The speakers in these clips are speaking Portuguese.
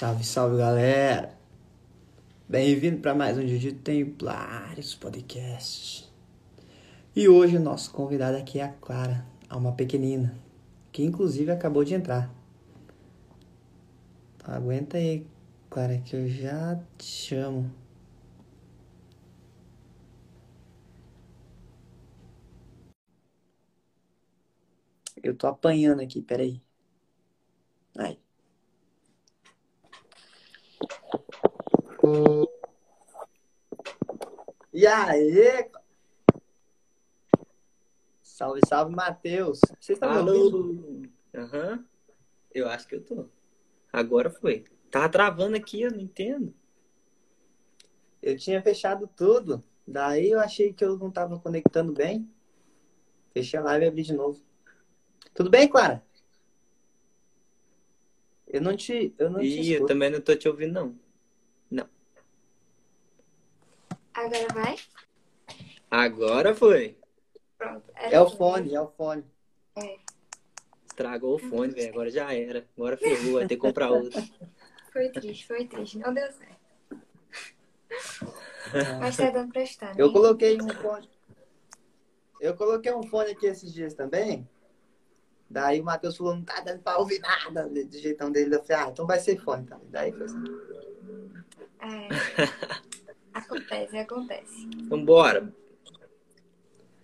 Salve, salve galera! Bem-vindo para mais um de Templários Podcast. E hoje o nosso convidado aqui é a Clara, uma pequenina, que inclusive acabou de entrar. Aguenta aí, Clara, que eu já te chamo. Eu tô apanhando aqui, peraí. Aí. E aí? Salve, salve, Matheus. Vocês estão me ouvindo? Aham. Eu acho que eu tô. Agora foi. Tava travando aqui, eu não entendo. Eu tinha fechado tudo. Daí eu achei que eu não tava conectando bem. Fechei a live e abri de novo. Tudo bem, Clara? Eu não te. Eu não te Ih, eu também não tô te ouvindo. Não. Agora vai? Agora foi. Pronto. É o fone, é o fone. Estragou o fone, velho. Agora já era. Agora ferrou, vai ter que comprar outro. Foi triste, foi triste. Não deu certo. Mas tá dando pra estar, né? Eu coloquei um fone. Eu coloquei um fone aqui esses dias também. Daí o Matheus falou, não tá dando pra ouvir nada do jeitão dele. Eu falei, ah, então vai ser fone também. Daí foi assim. É. Acontece, acontece. Vambora.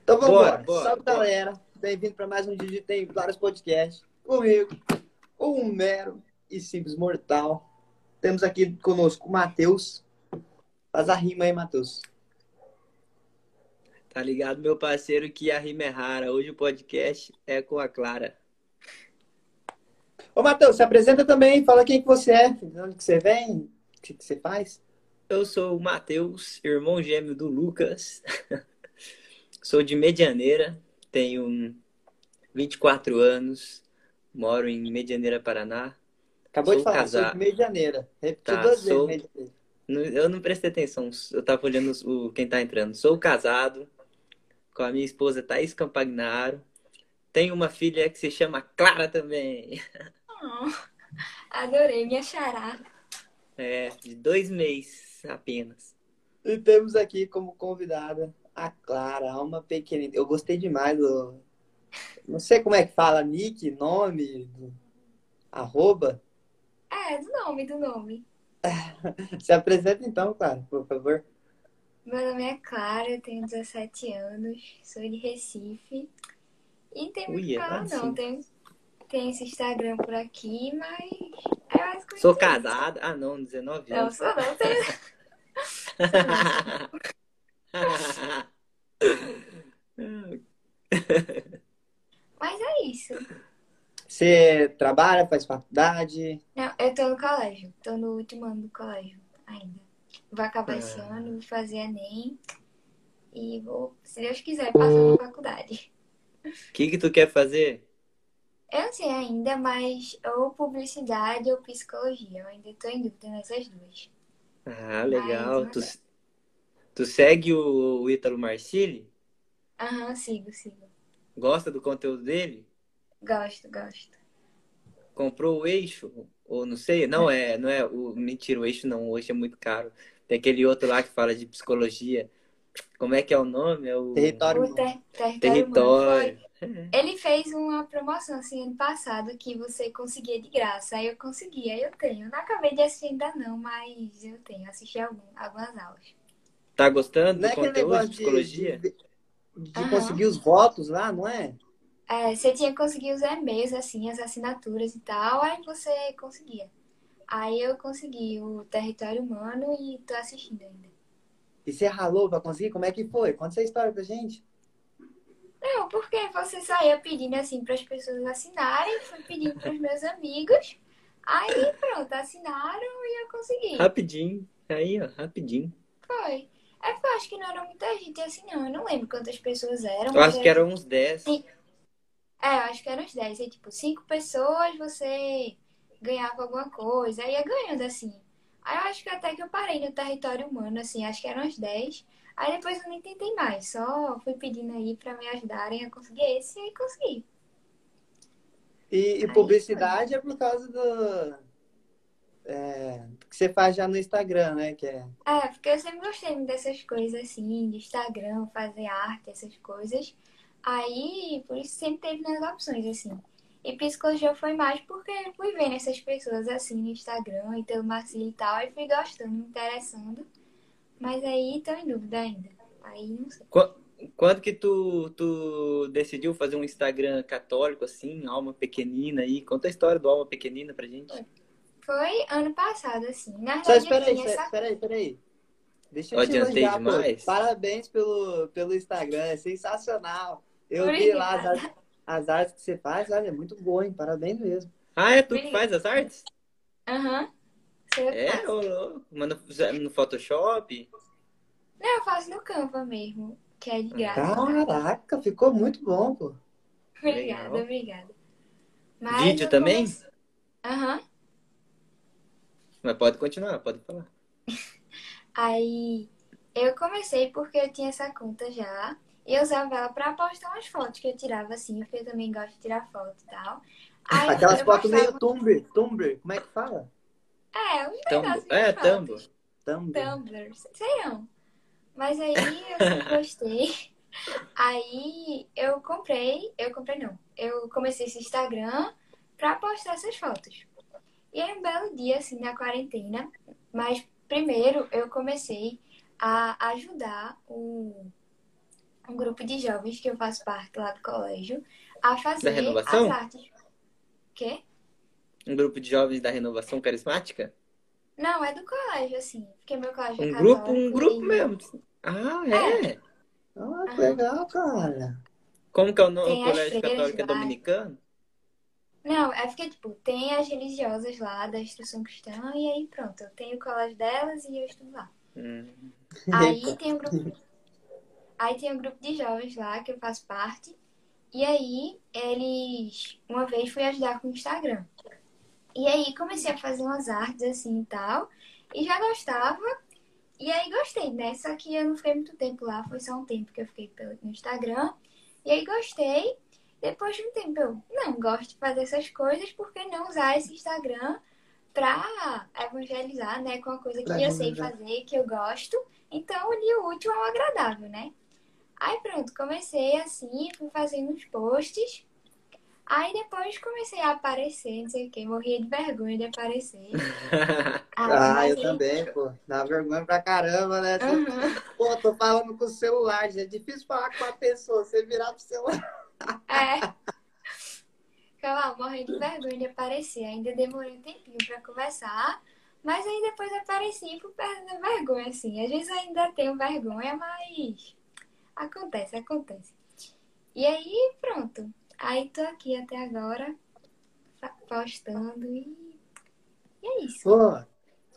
Então vamos Bora, embora. bora, Salve, bora. galera. Bem-vindo para mais um dia de Tem Vários Podcasts. Comigo, um mero e simples mortal. Temos aqui conosco o Matheus. Faz a rima aí, Matheus. Tá ligado, meu parceiro, que a rima é rara. Hoje o podcast é com a Clara. Ô, Matheus, se apresenta também. Fala quem que você é, de onde que você vem, o que, que você faz. Eu sou o Matheus, irmão gêmeo do Lucas. sou de Medianeira, tenho 24 anos, moro em Medianeira, Paraná. Acabou Sou de falar, sou casado. de Medianeira. Repetiu Tá, duas sou- vezes, Medianeira. Não- Eu não prestei atenção, eu tava olhando o, quem tá entrando. Sou casado com a minha esposa Thaís Campagnaro. Tenho uma filha que se chama Clara também. Oh, adorei, minha xará. É, de dois meses apenas. E temos aqui como convidada a Clara, uma pequenina. Eu gostei demais do. Não sei como é que fala, nick, nome, do- arroba. É, do nome, do nome. Se apresenta então, Clara, por favor. Meu nome é Clara, eu tenho 17 anos, sou de Recife. E não tem muito Uia, falar, ah, não. Tem, tem esse Instagram por aqui, mas é basicamente Sou casada. Ah, não, 19 Não, anos. sou não, tenho Mas é isso. Você trabalha, faz faculdade? Não, eu tô no colégio. Tô no último ano do colégio ainda. Vou acabar esse Ah. ano, vou fazer Enem. E vou, se Deus quiser, passar na faculdade. O que que tu quer fazer? Eu não sei ainda, mas ou publicidade ou psicologia. Eu ainda tô em dúvida nessas duas. Ah, legal. Mas, Tu, tu segue o, o Ítalo Marcilli? Aham, sigo, sigo. Gosta do conteúdo dele? Gosto, gosto. Comprou o eixo? Ou não sei? Não é, não é o. Mentira, o eixo não, o eixo é muito caro. Tem aquele outro lá que fala de psicologia. Como é que é o nome? É o Território. O ter, território, Território. Ele fez uma promoção assim ano passado que você conseguia de graça. Aí eu consegui, aí eu tenho. Não acabei de assistir ainda não, mas eu tenho. Assisti algum, algumas aulas. Tá gostando Não do é conteúdo de de, psicologia? de, de Aham. conseguir os votos lá, não é? É, você tinha que conseguir os e-mails, assim, as assinaturas e tal, aí você conseguia. Aí eu consegui o território humano e tô assistindo ainda. E você ralou pra conseguir? Como é que foi? Conta essa história pra gente. Não, porque você saía pedindo assim para as pessoas assinarem, fui pedindo para os meus amigos, aí pronto, assinaram e eu consegui. Rapidinho. Aí, ó, rapidinho. Foi. É porque eu acho que não era muita gente assim, não. Eu não lembro quantas pessoas eram. Eu acho que eram uns 10. Sim. É, eu acho que eram uns 10. Aí, tipo, cinco pessoas você ganhava alguma coisa. Aí ia ganhando assim. Aí eu acho que até que eu parei no território humano, assim, acho que eram uns 10. Aí depois eu nem tentei mais. Só fui pedindo aí pra me ajudarem a conseguir esse e aí consegui. E, e publicidade é por causa do. é, que você faz já no Instagram, né? Que é... É, porque eu sempre gostei dessas coisas assim, de Instagram, fazer arte, essas coisas. Aí, por isso sempre teve nas opções, assim. E psicologia foi mais porque fui vendo essas pessoas assim no Instagram e pelo Marcelo e tal, e fui gostando, me interessando. Mas aí tô em dúvida ainda. Aí não sei. Quando que tu, tu decidiu fazer um Instagram católico, assim, alma pequenina aí? Conta a história do alma pequenina pra gente. Foi ano passado, assim. Na Só verdade, espera eu aí, essa... espera aí, espera aí. Deixa Eu eu te elogiar, pô. demais? Parabéns pelo, pelo Instagram, é sensacional. Eu vi lá as, Obrigada. As artes que você faz, olha, é muito boa, hein? Parabéns mesmo. Ah, é tu que faz as artes? Aham. Que É, ô, louco. Manda no Photoshop? Não, eu faço no Canva mesmo, que é de graça. Caraca, ficou muito bom, pô. Obrigada, Legal. obrigada. Mas Vídeo também? comecei- Aham. Mas pode continuar, pode falar. Aí eu comecei porque eu tinha essa conta já. E eu usava ela pra postar umas fotos que eu tirava assim, porque eu também gosto de tirar foto e tal. Aí Aquelas fotos postava- meio Tumblr, Tumblr, como é que fala? É, um É, de tambo. fotos. Tumblr. Tumblr, sei não. Mas aí eu gostei. Aí eu comprei, eu comprei não. Eu comecei esse Instagram pra postar essas fotos. E aí um belo dia, assim, na quarentena, mas primeiro eu comecei a ajudar um, um grupo de jovens que eu faço parte lá do colégio a fazer renovação? as artes. Quê? Um grupo de jovens da renovação carismática? Não, é do colégio, assim. Porque meu colégio é Um grupo, um grupo e- mesmo. Ah, é? Ah, que legal, cara. Como que é o nome? Tem O colégio freiras católico é dominicano? Não, é porque, tipo, tem as religiosas lá da instrução cristã e aí pronto, eu tenho o colégio delas e eu estudo lá. Hum. Aí tem um grupo. Aí tem um grupo de jovens lá que eu faço parte. E aí eles. Uma vez fui ajudar com o Instagram. E aí comecei a fazer umas artes assim e tal. E já gostava. E aí gostei, né? Só que eu não fiquei muito tempo lá, foi só um tempo que eu fiquei pelo- no Instagram. E aí gostei. Depois de um tempo eu não gosto de fazer essas coisas, por que não usar esse Instagram pra evangelizar, né? Com uma coisa que Pra eu sei fazer, que eu gosto. Então, unir o útil ao agradável, né? Aí pronto, comecei assim, fui fazendo uns posts. Aí depois comecei a aparecer, não sei o que, morria de vergonha de aparecer. Ah, mas eu também, pô. Dá vergonha pra caramba, né? Aham. Pô, tô falando com o celular, já é difícil falar com a pessoa, você virar pro celular. É. Ficava lá, morrendo de vergonha de aparecer. Ainda demorei um tempinho pra conversar. Mas aí depois apareci e fui perdendo vergonha, assim. Às vezes ainda tenho vergonha, mas acontece, acontece. E aí, pronto. Aí tô aqui até agora, postando e, e é isso. Pô,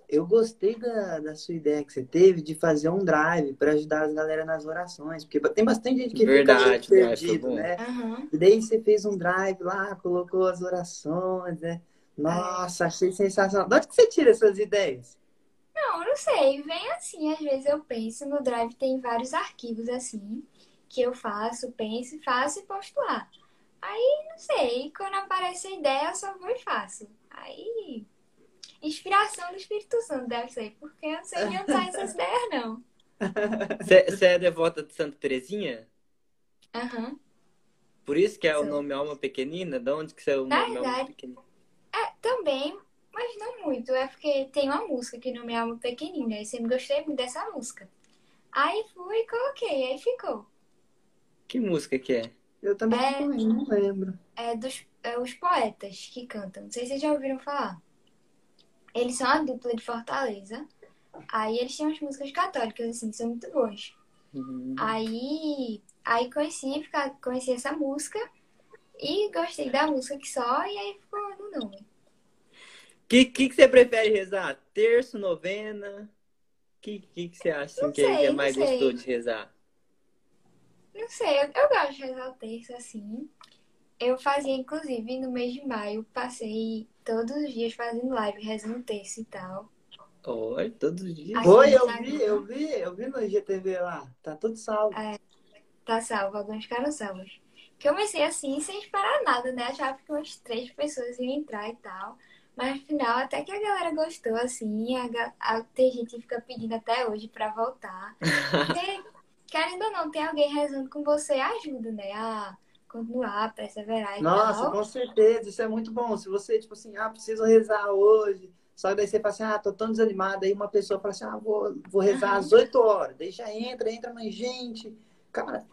eu gostei da, da sua ideia que você teve de fazer um drive pra ajudar as galera nas orações, porque tem bastante gente que Verdade, fica drive foi perdido, né? Aham. E daí você fez um drive lá, colocou as orações, né? Nossa, achei sensacional. De onde que você tira essas ideias? Não, não sei. Vem assim, às vezes eu penso. No Drive tem vários arquivos assim, que eu faço, penso, faço e posto lá. Aí, não sei. Quando aparece a ideia, eu só vou e faço. Aí. Inspiração do Espírito Santo, deve ser. Porque eu não sei de onde saem essas ideias, não. Você é devota de Santa Terezinha? Aham. Por isso que é o Sou. nome Alma Pequenina? De onde que você é o Na nome Alma verdade- Pequenina? É, também, mas não muito. É porque tem uma música que não me alma pequenina. E sempre gostei muito dessa música. Aí fui e coloquei, aí ficou. Que música que é? Eu também É. não lembro, é dos é, os poetas que cantam. Não sei se vocês já ouviram falar. Eles são a dupla de Fortaleza. Aí eles têm umas músicas católicas, assim, são muito boas. Hum. Aí, aí conheci, conheci essa música e gostei da música que só, e aí ficou no nome. Que, que, que você prefere rezar? Terço, novena? Que, que, que você acha assim, Não que sei, é não mais sei. gostoso de rezar? Não sei, eu, eu gosto de rezar o terço, assim. Eu fazia, inclusive, no mês de maio, passei todos os dias fazendo live, rezando o terço e tal. Olha, todos os dias. Foi, eu vi, eu vi, eu vi no IGTV lá. Tá tudo salvo. Tá salvo, alguns ficaram salvos. Que eu comecei assim, sem esperar nada, né? Achava que umas três pessoas iam entrar e tal. Mas no final, até que a galera gostou, assim, a, a, tem gente que fica pedindo até hoje pra voltar. Porque, querendo ou não, tem alguém rezando com você, ajuda, né? A continuar, perseverar e Nossa, tal. com certeza, isso é muito bom. Se você, tipo assim, ah, preciso rezar hoje, só que daí você fala assim, ah, tô tão desanimado, aí uma pessoa fala assim, ah, vou, vou rezar às 8 horas, já entra, entra mais gente. Cara,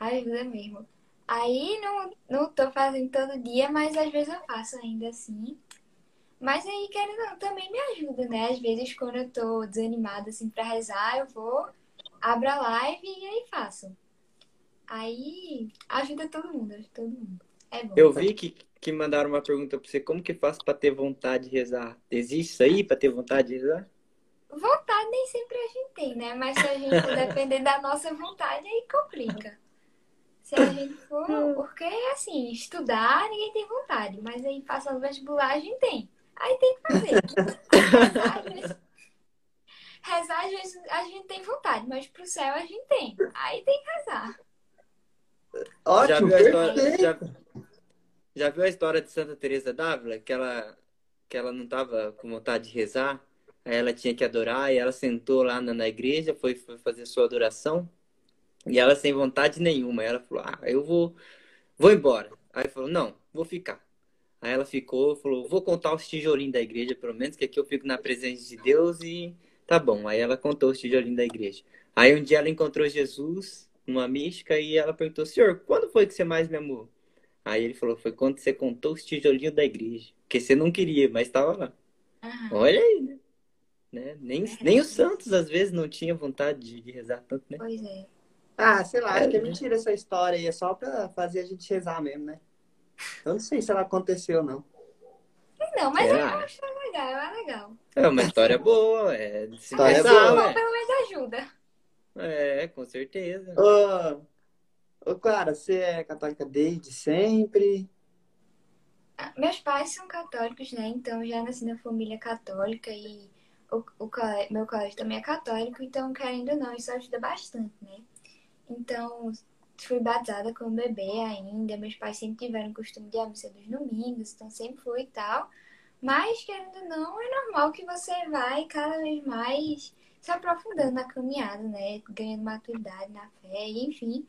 Ajuda mesmo. Aí não, não tô fazendo todo dia, mas às vezes eu faço ainda assim. Mas aí, querendo também me ajuda, né? Às vezes, quando eu tô desanimada, assim, pra rezar, eu vou, abro a live e aí faço. Aí ajuda todo mundo, ajuda todo mundo. É bom. Eu vi que, que mandaram uma pergunta pra você, como que faz pra ter vontade de rezar? Existe isso aí pra ter vontade de rezar? Vontade nem sempre a gente tem, né? Mas se a gente depender da nossa vontade, aí complica. Se a gente for. Porque, assim, estudar, ninguém tem vontade. Mas aí, passando vestibular, a gente tem. Aí tem que fazer. Rezar, às vezes- Rezar, às vezes, a gente tem vontade, mas pro céu a gente tem. Aí tem que rezar. já ótimo, viu a história, perfeito. já, já viu a história de Santa Teresa d'Ávila? Que ela, que ela não tava com vontade de rezar, aí ela tinha que adorar, e ela sentou lá na, na igreja, foi, foi fazer sua adoração, e ela sem vontade nenhuma. Aí ela falou, ah, eu vou, vou embora. Aí falou, não, vou ficar. Aí ela ficou, falou, vou contar os tijolinhos da igreja, pelo menos, que aqui eu fico na presença de Deus e tá bom. Aí ela contou os tijolinhos da igreja. Aí um dia ela encontrou Jesus numa mística e ela perguntou, senhor, quando foi que você mais me amou? Aí ele falou, foi quando você contou os tijolinhos da igreja. Porque você não queria, mas estava lá. Aham. Olha aí, né? Né? Nem, nem os santos, às vezes, não tinham vontade de, de rezar tanto, né? Pois é. Ah, sei lá, acho que é É. mentira essa história aí, é só pra fazer a gente rezar mesmo, né? Eu não sei se ela aconteceu, não. Não, mas eu Será? acho legal, é legal. É uma história boa, é de se História rezar, boa. Bom, ué. pelo menos ajuda. É, com certeza. Ô, ô, Clara, você é católica desde sempre? Ah, Meus pais são católicos, né? Então já nasci na família católica e o, o cole- meu colégio também é católico, então querendo ou não, isso ajuda bastante, né? Então, fui batizada como bebê ainda, meus pais sempre tiveram o costume de ir à missa dos domingos, então sempre fui e tal. Mas, querendo ou não, é normal que você vai cada vez mais se aprofundando na caminhada, né? Ganhando maturidade na fé, enfim.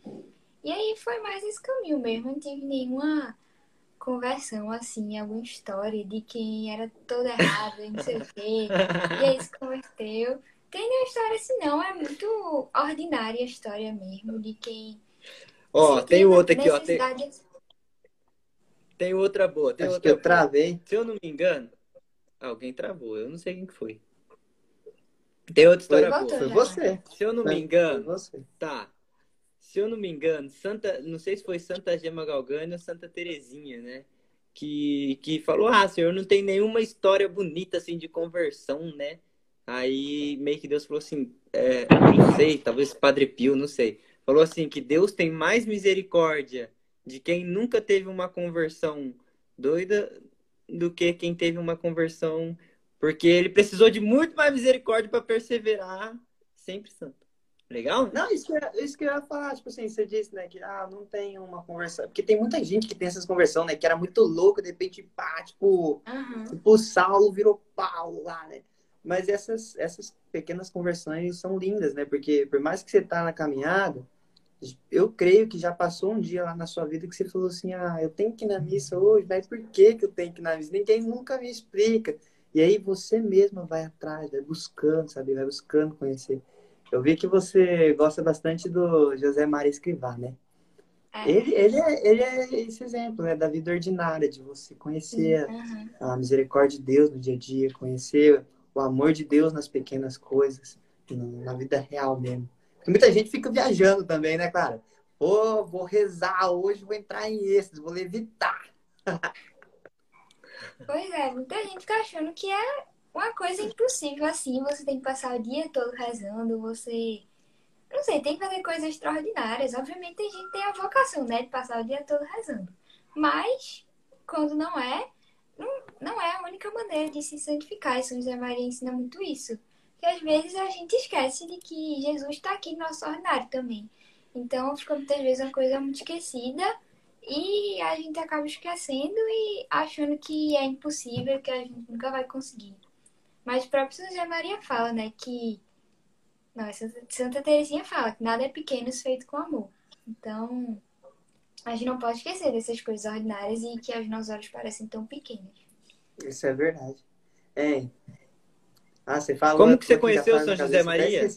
E aí foi mais esse caminho mesmo, não tive nenhuma conversão, assim, alguma história de quem era todo errado e não sei o quê, e aí se converteu. Tem nenhuma história assim, não, é muito ordinária a história mesmo, de quem Ó, tem outra aqui, ó. Tem, tem outra boa, tem Acho que outra eu boa. travei. Se eu não me engano, alguém travou, eu não sei quem que foi. Tem outra história Foi, boa. Foi você. Se eu não me engano, você. tá. Se eu não me engano, Santa, não sei se foi Santa Gema Galgani ou Santa Terezinha, né? Que, que falou, ah, senhor, não tem nenhuma história bonita assim de conversão, né? Aí meio que Deus falou assim, é, não sei, talvez Padre Pio, não sei. Falou assim que Deus tem mais misericórdia de quem nunca teve uma conversão doida do que quem teve uma conversão, porque ele precisou de muito mais misericórdia para perseverar sempre santo. Legal? Não, isso que, eu, isso que eu ia falar, tipo assim, você disse, né, que ah, não tem uma conversão. Porque tem muita gente que tem essas conversões, né, que era muito louco, de repente, pá, tipo, Aham. tipo, Saulo virou Paulo lá, né? Mas essas, essas pequenas conversões são lindas, né? Porque por mais que você tá na caminhada, eu creio que já passou um dia lá na sua vida que você falou assim, ah, eu tenho que ir na missa hoje, mas por que que eu tenho que ir na missa? Ninguém nunca me explica. E aí você mesma vai atrás, vai buscando, sabe? Vai buscando conhecer. Eu vi que você gosta bastante do José Maria Escrivá, né? É. Ele, ele, é, ele é esse exemplo, né? Da vida ordinária, de você conhecer Aham. a misericórdia de Deus no dia a dia, conhecer o amor de Deus nas pequenas coisas, na vida real mesmo. Porque muita gente fica viajando também, né, cara? Pô, vou rezar hoje, vou entrar em êxtase, vou levitar. Pois é, muita gente fica achando que é uma coisa impossível assim. Você tem que passar o dia todo rezando, você. Não sei, tem que fazer coisas extraordinárias. Obviamente tem gente tem a vocação, né, de passar o dia todo rezando. Mas, quando não é, não, não é a única maneira de se santificar. E São José Maria ensina muito isso. Porque às vezes a gente esquece de que Jesus está aqui no nosso ordinário também. Então fica muitas vezes uma coisa muito esquecida. E a gente acaba esquecendo e achando que é impossível, que a gente nunca vai conseguir. Mas o próprio São José Maria fala, né, que. Não, Santa Teresinha fala que nada é pequeno feito com amor. Então, a gente não pode esquecer dessas coisas ordinárias e que aos nossos olhos parecem tão pequenas. Isso é verdade. É. Ah, você falou. Como que você conheceu São José Maria?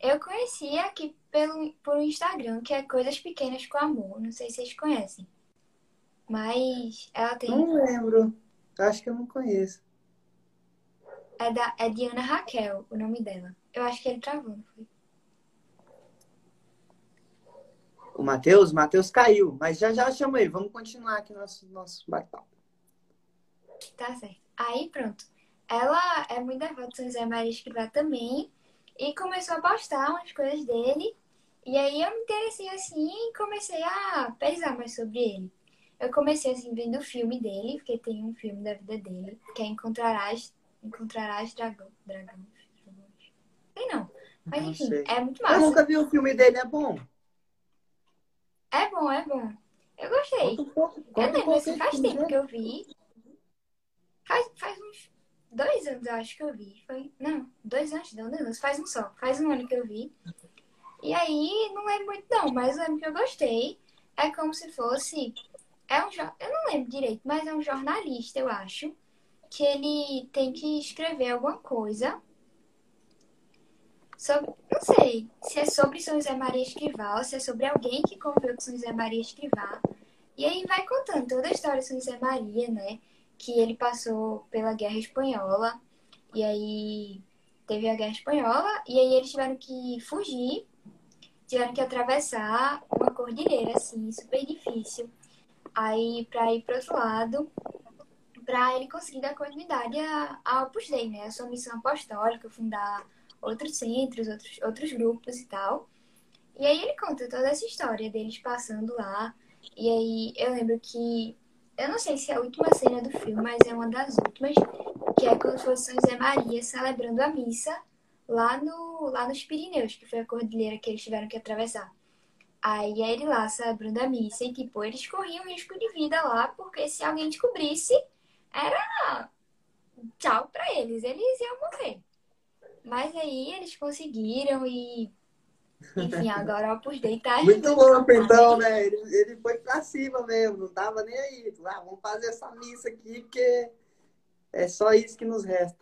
Eu conheci aqui pelo, por Instagram, que é Coisas Pequenas com Amor. Não sei se vocês conhecem. Mas ela tem. Não lembro. Acho que eu não conheço. É, da, é de Ana Raquel, o nome dela. Eu acho que ele travou, não foi? O Matheus? O Matheus caiu, mas já já chamo ele. Vamos continuar aqui nosso, nosso bate-papo. Tá certo. Aí pronto. Ela é muito devota de São José Maria Escrivá também. E começou a postar umas coisas dele. E aí eu me interessei assim e comecei a pesquisar mais sobre ele. Eu comecei assim vendo o filme dele, porque tem um filme da vida dele, que é Encontrarás, Encontrarás Dragão, Dragão, Sei não. Mas não enfim, sei. é muito massa. Eu nunca vi o filme dele, é bom. É bom, é bom. Eu gostei. Pouco, conta eu lembro, assim, faz tempo né? que eu vi. Faz, faz uns dois anos, eu acho que eu vi. Foi, não, dois anos, não, dois anos. Faz um só. Faz um ano que eu vi. E aí, não lembro muito não, mas lembro que eu gostei. É como se fosse... É um, eu não lembro direito, mas é um jornalista, eu acho. Que ele tem que escrever alguma coisa sobre, não sei se é sobre São José Maria Escrivá ou se é sobre alguém que conviveu com São José Maria Escrivá. E aí vai contando toda a história de São José Maria, né? Que ele passou pela Guerra Espanhola, e aí teve a Guerra Espanhola, e aí eles tiveram que fugir, tiveram que atravessar uma cordilheira, assim, super difícil. Aí, para ir para outro lado, para ele conseguir dar continuidade ao Opus Dei, né? A sua missão apostólica, fundar outros centros, outros, outros grupos e tal. E aí ele conta toda essa história deles passando lá. E aí eu lembro que. Eu não sei se é a última cena do filme, mas é uma das últimas, que é quando foi São José Maria celebrando a missa lá, no, lá nos Pirineus, que foi a cordilheira que eles tiveram que atravessar. Aí é ele lá celebrando a missa e, tipo, eles corriam risco de vida lá, porque se alguém descobrisse, era tchau pra eles, eles iam morrer. Mas aí eles conseguiram e. Enfim, agora o Opus Dei tá Muito louco, então, né? Ele, ele foi pra cima mesmo, não tava nem aí. Ah, vamos fazer essa missa aqui, porque é só isso que nos resta.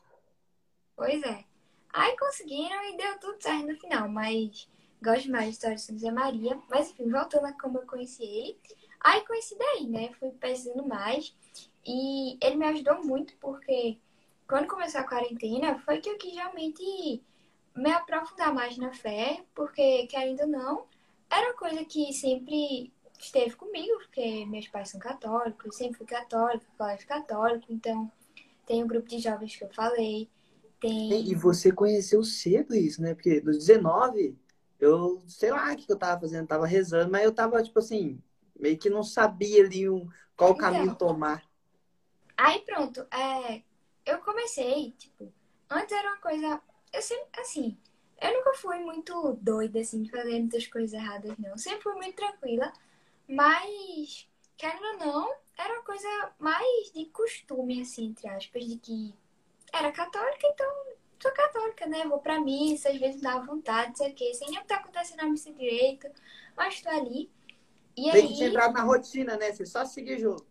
Pois é. Aí conseguiram e deu tudo certo no final, mas gosto mais de história de São José Maria. Mas enfim, voltando a como eu conheci ele. Aí conheci daí, né? Fui pesquisando mais. E ele me ajudou muito porque quando começou a quarentena, foi que eu quis realmente me aprofundar mais na fé, porque, querendo ou não, era uma coisa que sempre esteve comigo, porque meus pais são católicos, sempre fui católico, colégio católico, então tem um grupo de jovens que eu falei. Tem... E você conheceu cedo isso, né? Porque dos 19, eu sei lá o que eu tava fazendo, tava rezando, mas eu tava, tipo assim, meio que não sabia ali um, qual então, caminho tomar. Aí pronto, é, eu comecei, tipo, antes era uma coisa. Eu sempre, assim, eu nunca fui muito doida, assim, de fazer muitas coisas erradas, não. Sempre fui muito tranquila, mas, querendo ou não, era uma coisa mais de costume, assim, entre aspas, de que era católica, então sou católica, né? Vou pra missa, às vezes dá vontade, sei o quê, sem nem o que tá acontecendo na missa direito, mas tô ali. E Tem aí... que entrar na rotina, né? Você só seguir junto.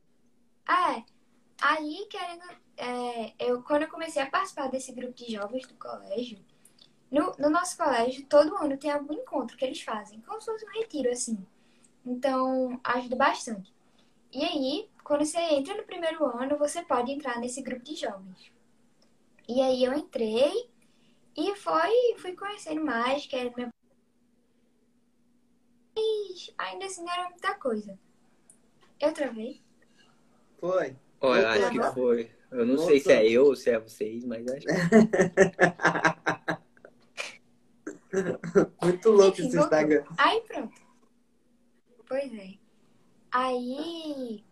É. Aí, querendo é, eu, quando eu comecei a participar desse grupo de jovens do colégio, no, no, nosso colégio, todo ano tem algum encontro que eles fazem, como se fosse um retiro, assim. Então, ajuda bastante. E aí, quando você entra no primeiro ano, você pode entrar nesse grupo de jovens. E aí eu entrei e foi, fui conhecendo mais, que era minha... Mas ainda assim não era muita coisa. Eu travei? Foi. Olha, acho que foi. Eu não Nossa. sei se é eu ou se é vocês, mas acho que. Muito louco esse Instagram. Aí pronto. Pois é. Aí.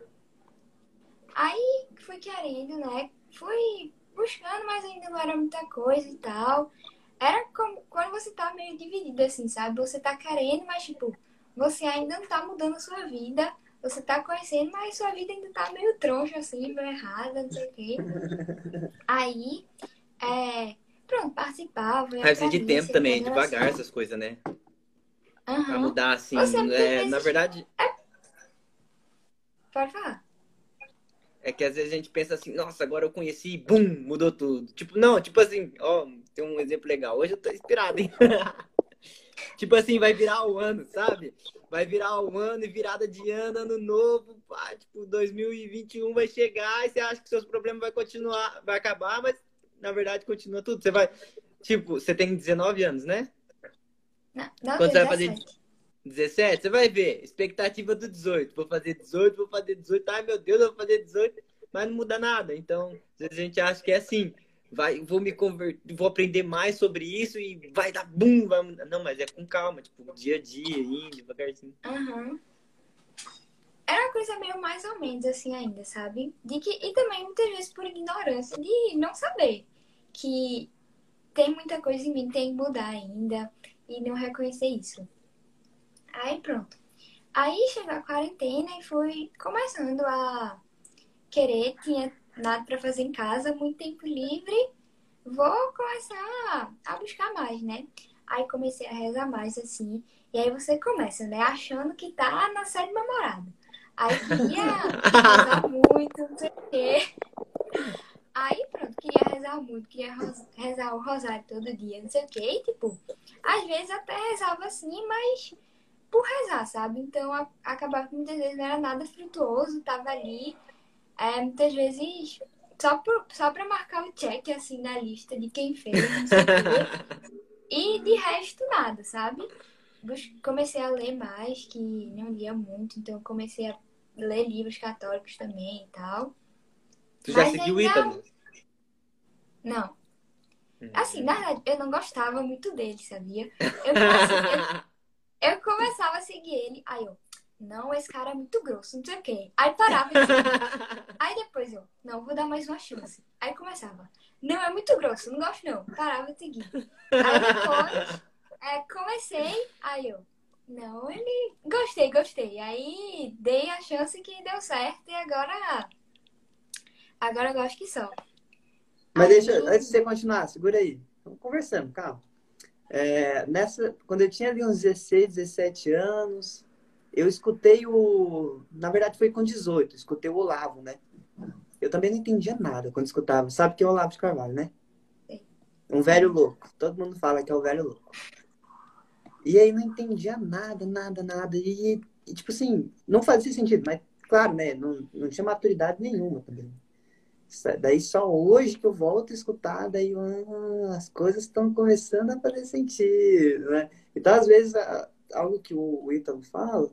Aí fui querendo, né? Fui buscando, mas ainda não era muita coisa e tal. Era como quando você tá meio dividido, assim, sabe? Você tá querendo, mas tipo, você ainda não tá mudando a sua vida, você tá conhecendo, mas sua vida ainda tá meio troncha, assim, meio errada, não sei o quê. Aí, é, pronto, participava. Precisa pra de tempo também, devagar Assim, essas coisas, né? Pra aham. mudar, assim. É, na verdade, Pode falar. é que às vezes a gente pensa assim, nossa, agora eu conheci, bum, mudou tudo. Tipo, não, tipo assim, ó, tem um exemplo legal. Hoje eu tô inspirado, hein? tipo assim, vai virar o ano, sabe? Vai virar o ano e virada de ano, ano novo, pá, tipo, 2021 vai chegar e você acha que seus problemas vai continuar, vai acabar, mas na verdade continua tudo. Você vai, tipo, você tem 19 anos, né? Não, não Quando você vai fazer 17. 17, você vai ver. Expectativa do 18. Vou fazer 18, vou fazer 18. Ai, meu Deus, eu vou fazer 18. Mas não muda nada. Então, às vezes a gente acha que é assim. Vai, vou me converter, vou aprender mais sobre isso e vai dar bum, vai. Não, mas é com calma, tipo, dia a dia, indo devagarzinho. Aham. Era uma coisa meio mais ou menos assim ainda, sabe? De que, e também muitas vezes por ignorância de não saber que tem muita coisa em mim que tem que mudar ainda e não reconhecer isso. Aí pronto. Aí chegou a quarentena e fui começando a querer, tinha nada pra fazer em casa, muito tempo livre, vou começar a buscar mais, né? Aí comecei a rezar mais assim. E aí você começa, né? Achando que tá na série namorado. Aí queria rezar muito, não sei o quê. Aí pronto, queria rezar muito, queria rezar o rosário todo dia, não sei o quê. E tipo, às vezes até rezava assim, mas por rezar, sabe? Então acabava que muitas vezes não era nada frutuoso, tava ali. É, muitas vezes só, por, só pra marcar o check assim na lista de quem fez, não sei o quê. E de resto, nada, sabe? Comecei a ler mais, que não lia muito, então eu comecei a ler livros católicos também e tal. Tu já Mas seguiu o Ítalo? Não, Uhum. assim, na verdade, eu não gostava muito dele, sabia? Eu, assim, eu, eu começava a seguir ele, aí eu, não, esse cara é muito grosso, não sei o quê. Aí parava seguir. Aí depois eu, não, vou dar mais uma chance. Aí começava, não, é muito grosso, não gosto não. Parava de seguir. Aí depois, é, comecei, aí eu, não, ele, gostei, gostei. Aí dei a chance que deu certo e agora, agora eu gosto que só. Mas Aí- deixa, antes de você continuar, segura aí. Vamos conversando, calma. É, nessa, quando eu tinha ali uns 16, 17 anos, eu escutei o. Na verdade, foi com 18, escutei o Olavo, né? Eu também não entendia nada quando escutava. Sabe que é o Olavo de Carvalho, né? Sim. Um velho louco. Todo mundo fala que é o velho louco. E aí não entendia nada, nada, nada. E, e, tipo assim, não fazia sentido, mas claro, né? Não, não tinha maturidade nenhuma também. Daí só hoje que eu volto a escutar, daí ah, as coisas estão começando a fazer sentido, né? Então, às vezes, algo que o, o Ítalo fala,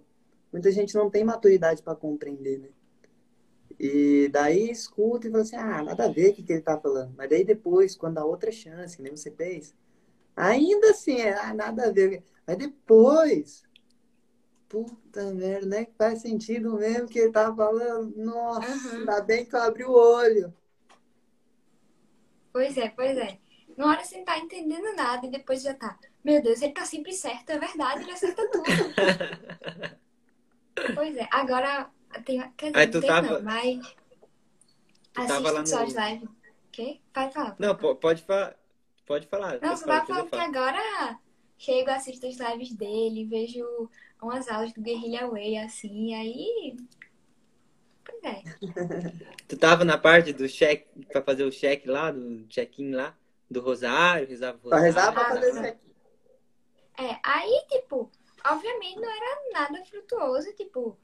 muita gente não tem maturidade para compreender, né? E daí escuta e fala assim, ah, nada a ver o que, que ele tá falando. Mas daí depois, quando dá outra chance, que nem você fez, ainda assim, é, ah, nada a ver. Mas depois, puta merda, né? Faz sentido mesmo que ele tava falando. Nossa, ainda bem que eu abri o olho. Pois é, pois é. Na hora você não tá entendendo nada e depois já tá. Meu Deus, ele tá sempre certo, é verdade, ele acerta tudo. pois é, agora tem. Quer dizer, Aí não tu tem tava- não, mas. Tu tava lá Assisto só no- as lives. Quê? Pode falar. Não, po- pode, fa pode falar. Não, pode você falar, vai falando que agora chego, assisto as lives dele, vejo umas aulas do Guerrilla Way, assim, aí. Pois é. Tu tava na parte do check, pra fazer o check lá, do check-in lá, do rosário, rezava o Pra rosário. rezar pra Ah, fazer isso aqui. É, aí, tipo, obviamente não era nada frutuoso, tipo,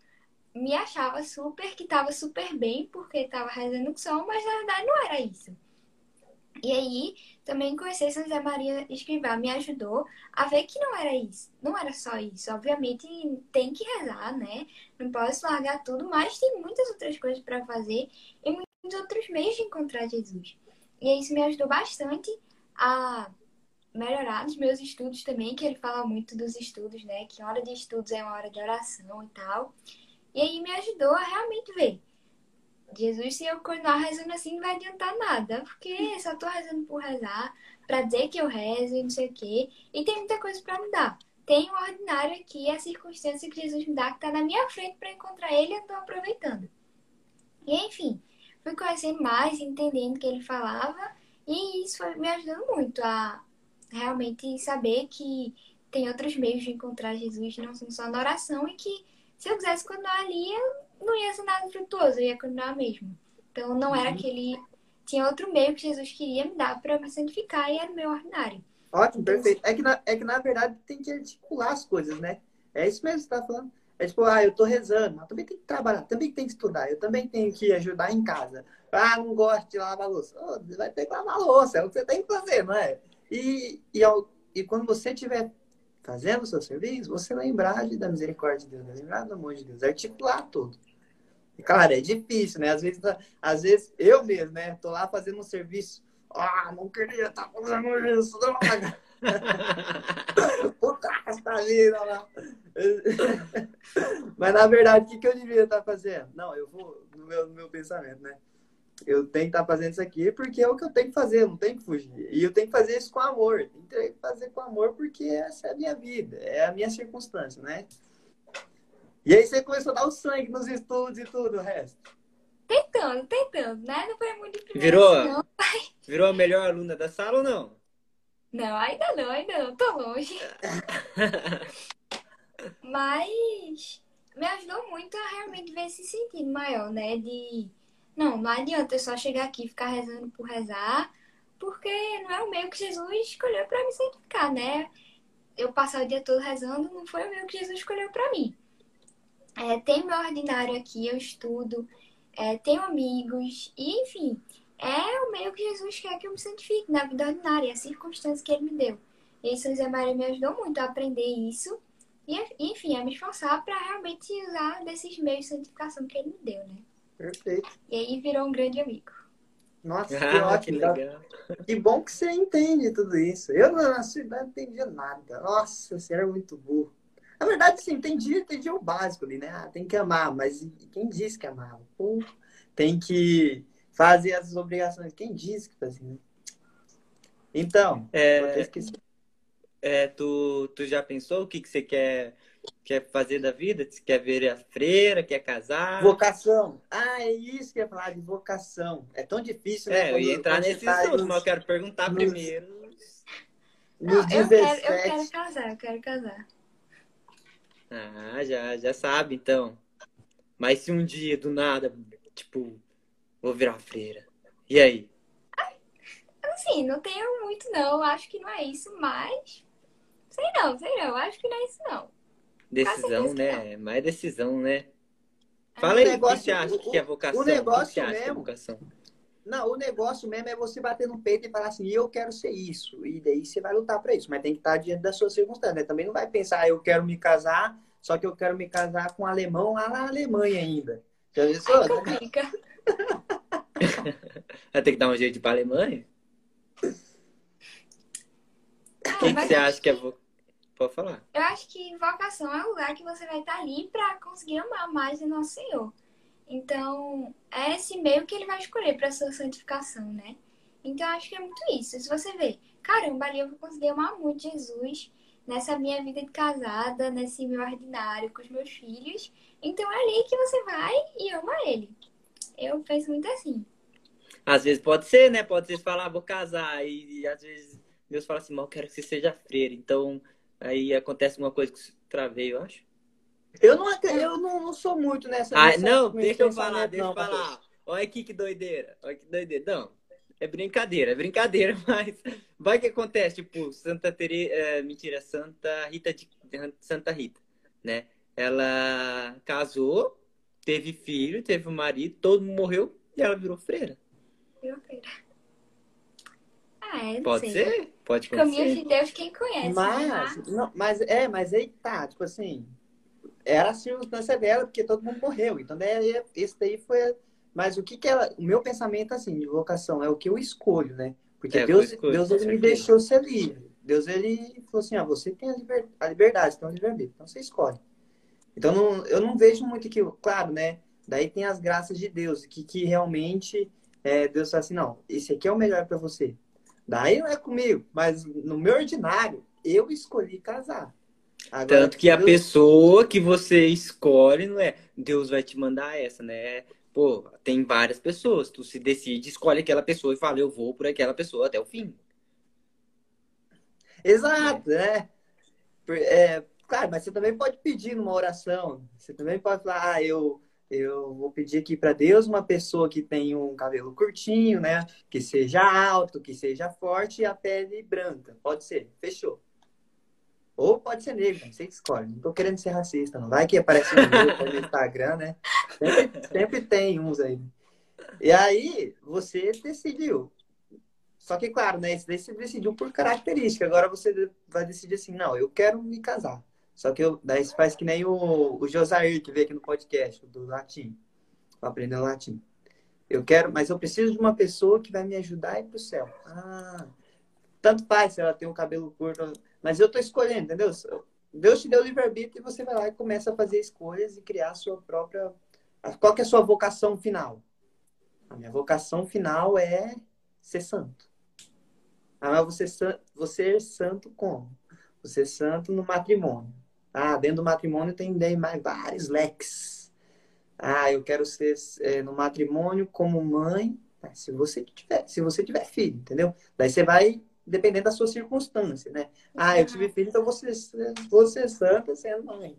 me achava super, que tava super bem, porque tava rezando o som, mas na verdade não era isso. E aí, também conhecer São José Maria Escrivá me ajudou a ver que não era isso, não era só isso. Obviamente tem que rezar, né? Não posso largar tudo, mas tem muitas outras coisas para fazer e muitos outros meios de encontrar Jesus. E isso me ajudou bastante a melhorar nos meus estudos também, que ele fala muito dos estudos, né? Que hora de estudos é uma hora de oração e tal. E aí me ajudou a realmente ver. Jesus, se eu continuar rezando assim, não vai adiantar nada, porque só tô rezando por rezar, pra dizer que eu rezo e não sei o quê. E tem muita coisa pra mudar. tem um ordinário aqui, a circunstância que Jesus me dá, que está na minha frente para encontrar ele, eu estou aproveitando. E enfim, fui conhecendo mais, entendendo o que ele falava, e isso foi me ajudando muito a realmente saber que tem outros meios de encontrar Jesus, não só na oração, e que se eu quisesse continuar ali, eu não ia ser nada frutuoso, eu ia continuar mesmo. Então não era uhum. aquele. Tinha outro meio que Jesus queria me dar para me santificar e era o meu ordinário. Ótimo, perfeito. É que, na, é que na verdade tem que articular as coisas, né? É isso mesmo que você tá falando. É tipo, ah, eu tô rezando, mas também tem que trabalhar, também tem que estudar, eu também tenho que ajudar em casa. Ah, não gosto de lavar louça. Oh, vai ter que lavar louça, é o que você tem que fazer, não é? E, e, ao, e quando você estiver fazendo o seu serviço, você lembrar de, da misericórdia de Deus, né? lembrar do amor de Deus, articular tudo. E, claro, é difícil, né? Às vezes, às vezes eu mesmo, né? Tô lá fazendo um serviço ah, não queria estar tá fazendo isso, droga. Puta, tá vida lá. Mas na verdade, o que, que eu devia estar tá fazendo? Não, eu vou no meu, no meu pensamento, né? Eu tenho que estar tá fazendo isso aqui porque é o que eu tenho que fazer, não tenho que fugir. E eu tenho que fazer isso com amor. Tenho que fazer com amor porque essa é a minha vida, é a minha circunstância, né? E aí você começou a dar o sangue nos estudos e tudo, o resto. Tentando, tentando, né? Não foi muito primeiro, Virou, não, virou a melhor aluna da sala ou não? Não, ainda não, ainda não, tô longe. Mas me ajudou muito a realmente ver esse sentido maior, né? De não, não adianta eu só chegar aqui e ficar rezando por rezar, porque não é o meio que Jesus escolheu para me santificar, né? Eu passar o dia todo rezando não foi o meio que Jesus escolheu para mim. É, tem meu ordinário aqui, eu estudo, é, tenho amigos, e enfim, é o meio que Jesus quer que eu me santifique na vida ordinária, é a circunstância que ele me deu. E São José Maria me ajudou muito a aprender isso e, enfim, a me esforçar para realmente usar desses meios de santificação que ele me deu, né? Perfeito. E aí virou um grande amigo. Nossa, que ah, ótimo. Que, legal. que bom que você entende tudo isso. Eu na sua idade não entendia nada. Nossa, você era muito burro. Na verdade, sim, entendi, entendi o básico ali, né? Ah, tem que amar, mas quem disse que amava? Pô, tem que fazer as obrigações. Quem disse que fazia? Né? Então, é, é, tu, tu já pensou o que, que você quer, quer fazer da vida? Quer ver a freira, quer casar? Vocação. Ah, é isso que eu ia falar de vocação. É tão difícil, né? É, eu ia entrar nesse assunto, mas eu quero perguntar nos, primeiro. Nos Não, 17... eu, quero, eu quero casar, eu quero casar. Ah, já, já sabe, então. Mas se um dia, do nada, tipo, vou virar freira. E aí? Assim, não tenho muito, não. Acho que não é isso, mas. Sei não, sei não. Acho que não é isso, não. Decisão, né? Mais decisão, né? Fala aí, o que você acha que é vocação? O negócio o que mesmo. É vocação? Não, o negócio mesmo é você bater no peito e falar assim, eu quero ser isso. E daí você vai lutar para isso. Mas tem que estar diante das suas circunstâncias. Né? Também não vai pensar, eu quero me casar, só que eu quero me casar com um alemão lá na Alemanha ainda. Já viu isso? vai ter que dar um jeito de ir pra Alemanha? Ah, Quem que você acha que é vocação? Pode falar. Eu acho que vocação é o lugar que você vai estar ali para conseguir amar mais o nosso Senhor. Então, é esse meio que ele vai escolher para sua santificação, né? Então, acho que é muito isso. Se você vê, caramba, ali eu vou conseguir amar muito Jesus nessa minha vida de casada, nesse meu ordinário com os meus filhos. Então, é ali que você vai e ama ele. Eu penso muito assim. Às vezes pode ser, né? Pode ser falar, ah, vou casar. E, e, às vezes Deus fala assim, mal quero que você seja freira. Então, aí acontece uma coisa que travei, eu acho. Eu não, eu não, não sou muito nessa. Ah, não, deixa eu falar, deixa eu falar. Olha aqui que doideira. Olha que doideira. Não, é brincadeira, é brincadeira, mas vai que acontece, tipo, Santa Teresa, é, mentira, Santa Rita de Santa Rita, né? Ela casou, teve filho, teve um marido, todo mundo morreu e ela virou freira. Virou freira. Ah, é, Pode sei. ser? Pode acontecer. Caminho de Deus, quem conhece. Mas, né? não, mas é, mas aí tá, tipo assim, era a circunstância dela, porque todo mundo morreu. Então, daí, esse daí foi. Mas o que que ela. O meu pensamento, assim, de vocação é o que eu escolho, né? Porque é, Deus, escolho, Deus ele me deixou ser livre. Deus, ele falou assim: ah, você tem a, liber, a liberdade, tem o livre-arbítrio. Então, você escolhe. Então, não, eu não vejo muito que. Claro, né? Daí tem as graças de Deus, que, que realmente é, Deus fala assim: não, esse aqui é o melhor para você. Daí não é comigo, mas no meu ordinário, eu escolhi casar. Agora, Tanto que a Deus- pessoa que você escolhe não é Deus vai te mandar essa, né? Pô, tem várias pessoas. Tu se decide, escolhe aquela pessoa e fala, eu vou por aquela pessoa até o fim. Exato, é. Por- é. Claro, mas você também pode pedir numa oração. Você também pode falar, ah, eu, eu vou pedir aqui para Deus uma pessoa que tenha um cabelo curtinho, né? Que seja alto, que seja forte e a pele branca. Pode ser, fechou. Ou pode ser negro, você escolhe. Não tô querendo ser racista, não. Vai que aparece um no Instagram, né? Sempre, sempre tem uns aí. E aí, você decidiu. Só que, claro, né? Você decidiu por característica. Agora você vai decidir assim, não, eu quero me casar. Só que eu, daí você faz que nem o, o Josair, que veio aqui no podcast, do latim. Pra aprender o latim. Eu quero, mas eu preciso de uma pessoa que vai me ajudar a ir pro céu. Ah, tanto faz se ela tem um cabelo curto. Mas eu tô escolhendo, entendeu? Deus te deu livre-arbítrio e você vai lá e começa a fazer escolhas e criar a sua própria. Qual que é a sua vocação final? A minha vocação final é ser santo. Ah, mas você, você é santo como? Você é santo no matrimônio. Ah, dentro do matrimônio tem mais vários leques. Ah, eu quero ser é, no matrimônio como mãe. Se você tiver, se você tiver filho, entendeu? Daí você vai dependendo da sua circunstância, né? Ah, eu tive filho, então vou ser, vou ser santa sendo mãe.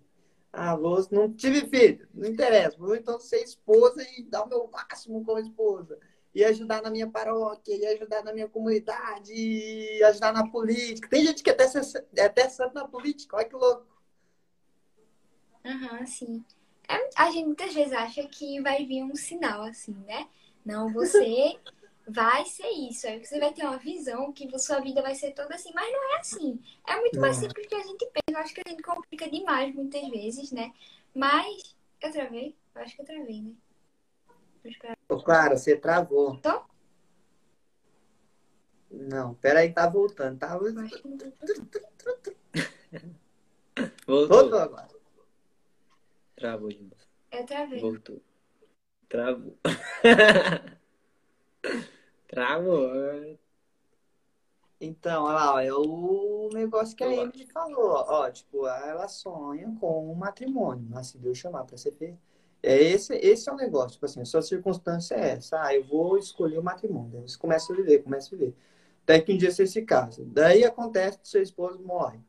Ah, vou, não tive filho, não interessa. Vou então ser esposa e dar o meu máximo como esposa. E ajudar na minha paróquia, e ajudar na minha comunidade, e ajudar na política. Tem gente que até, ser, é até santo na política, olha que louco. Aham, sim. É, a gente muitas vezes acha que vai vir um sinal assim, né? Não, você vai ser isso. Aí você vai ter uma visão que sua vida vai ser toda assim, mas não é assim. É muito mais Não. simples do que a gente pensa. Eu acho que a gente complica demais muitas vezes, né? Mas. Eu travei? Eu acho que eu travei, né? Vou Clara, você travou. Tô? Não, peraí, tá voltando. Tá... Voltou. Voltou agora. Travou de novo. Eu travei. Voltou. Travou. Travou. Então, olha lá, ó, é o negócio que a Emily falou, ó, ó, tipo, ela sonha com um matrimônio, mas se Deus chamar pra ser feito. É esse, esse é o negócio, tipo assim, a sua circunstância é essa, ah, eu vou escolher o matrimônio, daí você começa a viver, começa a viver. Até que um dia você se casa. Daí acontece que seu esposo morre.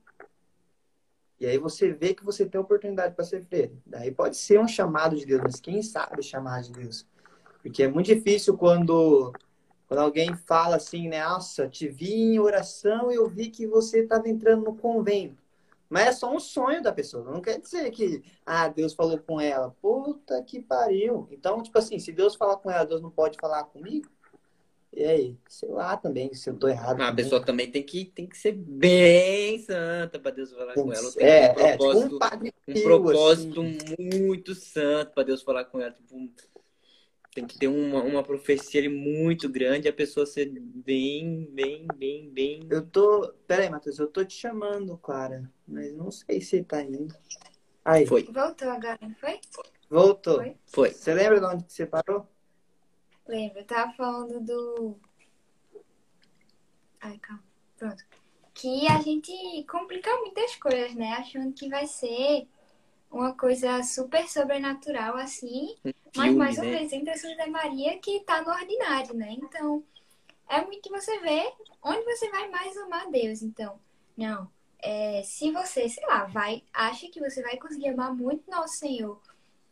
E aí você vê que você tem oportunidade para ser freio. Daí pode ser um chamado de Deus, mas quem sabe chamar de Deus? Porque é muito difícil quando quando alguém fala assim, né? Nossa, te vi em oração e eu vi que você estava entrando no convento. Mas é só um sonho da pessoa. Não quer dizer que, ah, Deus falou com ela. Puta que pariu. Então, tipo assim, se Deus falar com ela, Deus não pode falar comigo? E aí? Sei lá também, se eu tô errado. A também. pessoa também tem que, tem que ser bem santa pra Deus falar com ela. Tem é, um é, tipo propósito, um padre um propósito assim. muito santo pra Deus falar com ela. Tipo, tem que ter uma, uma profecia ali muito grande, a pessoa ser bem, bem, bem, bem. Eu tô. Pera aí, Matheus, eu tô te chamando, Clara. Mas não sei se tá indo. Aí, Foi, Voltou agora, não foi? voltou. Foi? foi. Você lembra de onde você parou? Lembra, eu tava falando do. Ai, calma. Pronto. Que a gente complica muitas coisas, né? Achando que vai ser uma coisa super sobrenatural assim. Mas Filme, mais uma né? vez, entra Santa Maria que tá no ordinário, né? Então, é muito que você vê onde você vai mais amar Deus. Então, não. É, se você, sei lá, vai, acha que você vai conseguir amar muito Nosso Senhor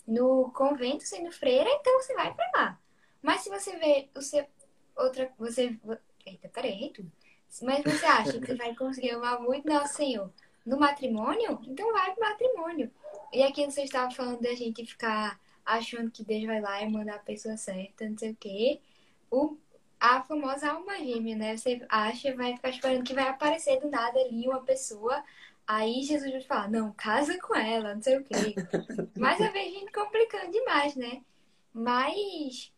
no convento sendo freira, então você vai pra lá. Mas se você vê o seu outra, você, eita, peraí, tudo. Mas você acha que você vai conseguir amar muito Nosso Senhor no matrimônio, então vai pro matrimônio. E aqui você estava falando da gente ficar achando que Deus vai lá e mandar a pessoa certa, não sei o quê. O, a famosa alma gêmea, né? Você acha, vai ficar esperando que vai aparecer do nada ali uma pessoa. Aí Jesus vai falar, não, casa com ela, não sei o quê. Mas a vez a gente complicando demais, né? Mas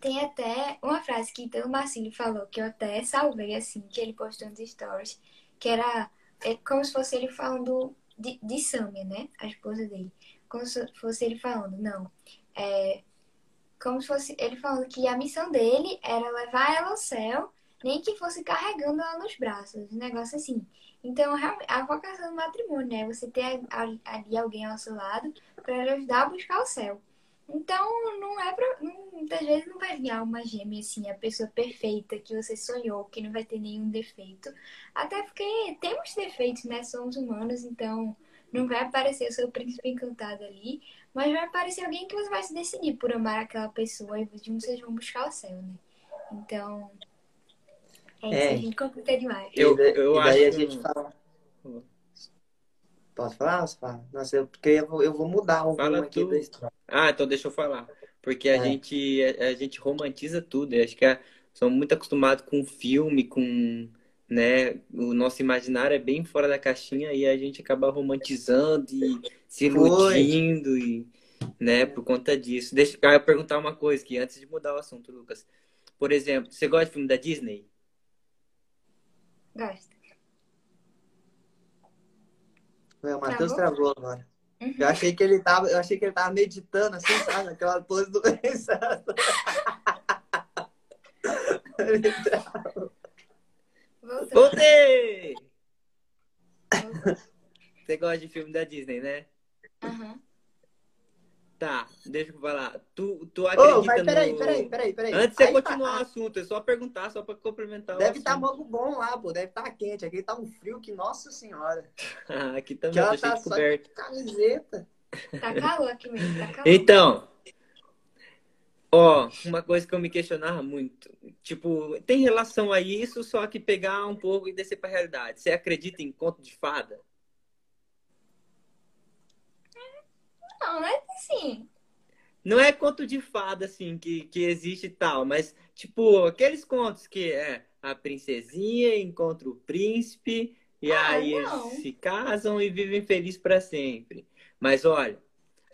tem até uma frase que o Marcinho falou, que eu até salvei, assim, que ele postou nos stories, que era é como se fosse ele falando de, de Samia, né? A esposa dele. Como se fosse ele falando, não. É, como se fosse ele falando que a missão dele era levar ela ao céu, nem que fosse carregando ela nos braços. Um negócio assim. Então, a vocação do matrimônio, né? Você ter ali alguém ao seu lado para ajudar a buscar o céu. Então, não é pra, muitas vezes não vai vir uma gêmea assim, a pessoa perfeita que você sonhou, que não vai ter nenhum defeito. Até porque temos defeitos, né? Somos humanos, então não vai aparecer o seu príncipe encantado ali, mas vai aparecer alguém que você vai se decidir por amar aquela pessoa e vocês vão buscar o céu, né? Então, é, é. isso, a gente complica demais. Eu, eu e daí acho a gente fala. Posso falar? Posso falar? Nossa, eu, porque eu vou, eu vou mudar um pouco aqui da história. Ah, então deixa eu falar. Porque a, é. gente, a, a, gente romantiza tudo. Eu acho que é, somos muito acostumados com filme, com. Né? O nosso imaginário é bem fora da caixinha e a gente acaba romantizando e se iludindo e, né, por conta disso. Deixa eu perguntar uma coisa aqui, antes de mudar o assunto, Lucas. Por exemplo, você gosta de filme da Disney? Gosto. O Matheus travou agora. Uhum. Eu achei que ele tava, eu achei que ele tava meditando assim, sabe? Aquela pose do Voltei! Você gosta de filme da Disney, né? Aham. Uhum. Tá, deixa eu falar. Tu, tu acredita oh, mas peraí, no... peraí, peraí, peraí. Antes de você continuar tá... o assunto, é só perguntar, só pra complementar Deve estar tá muito bom lá, pô. Deve estar tá quente. Aqui tá um frio que, nossa senhora. aqui também, que ela tá só coberto. camiseta. Tá calor aqui mesmo, tá calor. Então, ó, uma coisa que eu me questionava muito. Tipo, tem relação a isso, só que pegar um pouco e descer pra realidade. Você acredita em conto de fada? Não, não é assim. Não é conto de fada, assim, que, que existe e tal, mas, tipo, aqueles contos que é a princesinha encontra o príncipe e ah, aí não. eles se casam e vivem felizes para sempre. Mas olha,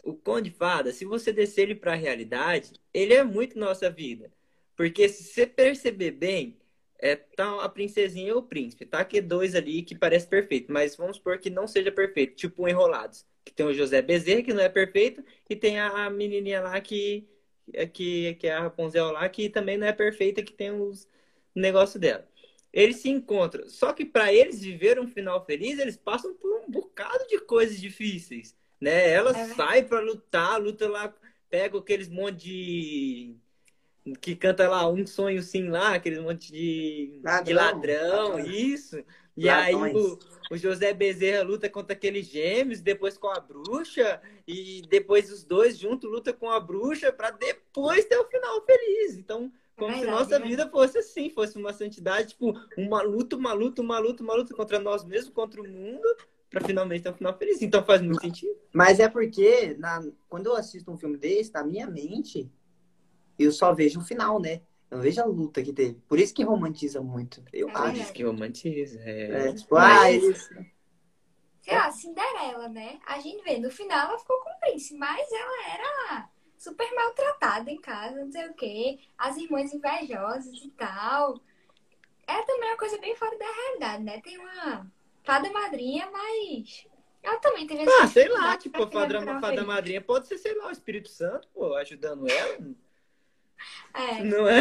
o conto de fada, se você descer ele para a realidade, ele é muito nossa vida. Porque se você perceber bem, é tá a princesinha e o príncipe, tá? Que dois ali que parece perfeito, mas vamos supor que não seja perfeito, tipo Enrolados que tem o José Bezerra, que não é perfeito, e tem a menininha lá que, que, que é a Rapunzel lá, que também não é perfeita, que tem os negócios dela. Eles se encontram. Só que para eles viver um final feliz, eles passam por um bocado de coisas difíceis. Né? Ela é. sai para lutar, luta lá, pega aqueles monte de. que canta lá um sonho sim lá, aqueles monte de ladrão, de ladrão, ladrão. isso. E aí o, o José Bezerra luta contra aqueles gêmeos, depois com a bruxa, e depois os dois juntos lutam com a bruxa para depois ter o final feliz. Então, como é se nossa né? vida fosse assim, fosse uma santidade, tipo, uma luta, uma luta, uma luta, uma luta contra nós mesmos, contra o mundo, para finalmente ter um final feliz. Então faz muito sentido. Mas é porque, na, quando eu assisto um filme desse, na minha mente, eu só vejo o final, né? Eu vejo a luta que teve. Por isso que romantiza muito. Eu é acho. Isso que romantiza. É, é tipo, ah, isso. Sei lá, Cinderela, né? A gente vê, no final ela ficou com o príncipe, mas ela era super maltratada em casa, não sei o quê. As irmãs invejosas e tal. É também uma coisa bem fora da realidade, né? Tem uma fada madrinha, mas ela também teve Ah, sei lá, tipo, a fada, fada madrinha pode ser, sei lá, o Espírito Santo, pô, ajudando ela. É. Não é?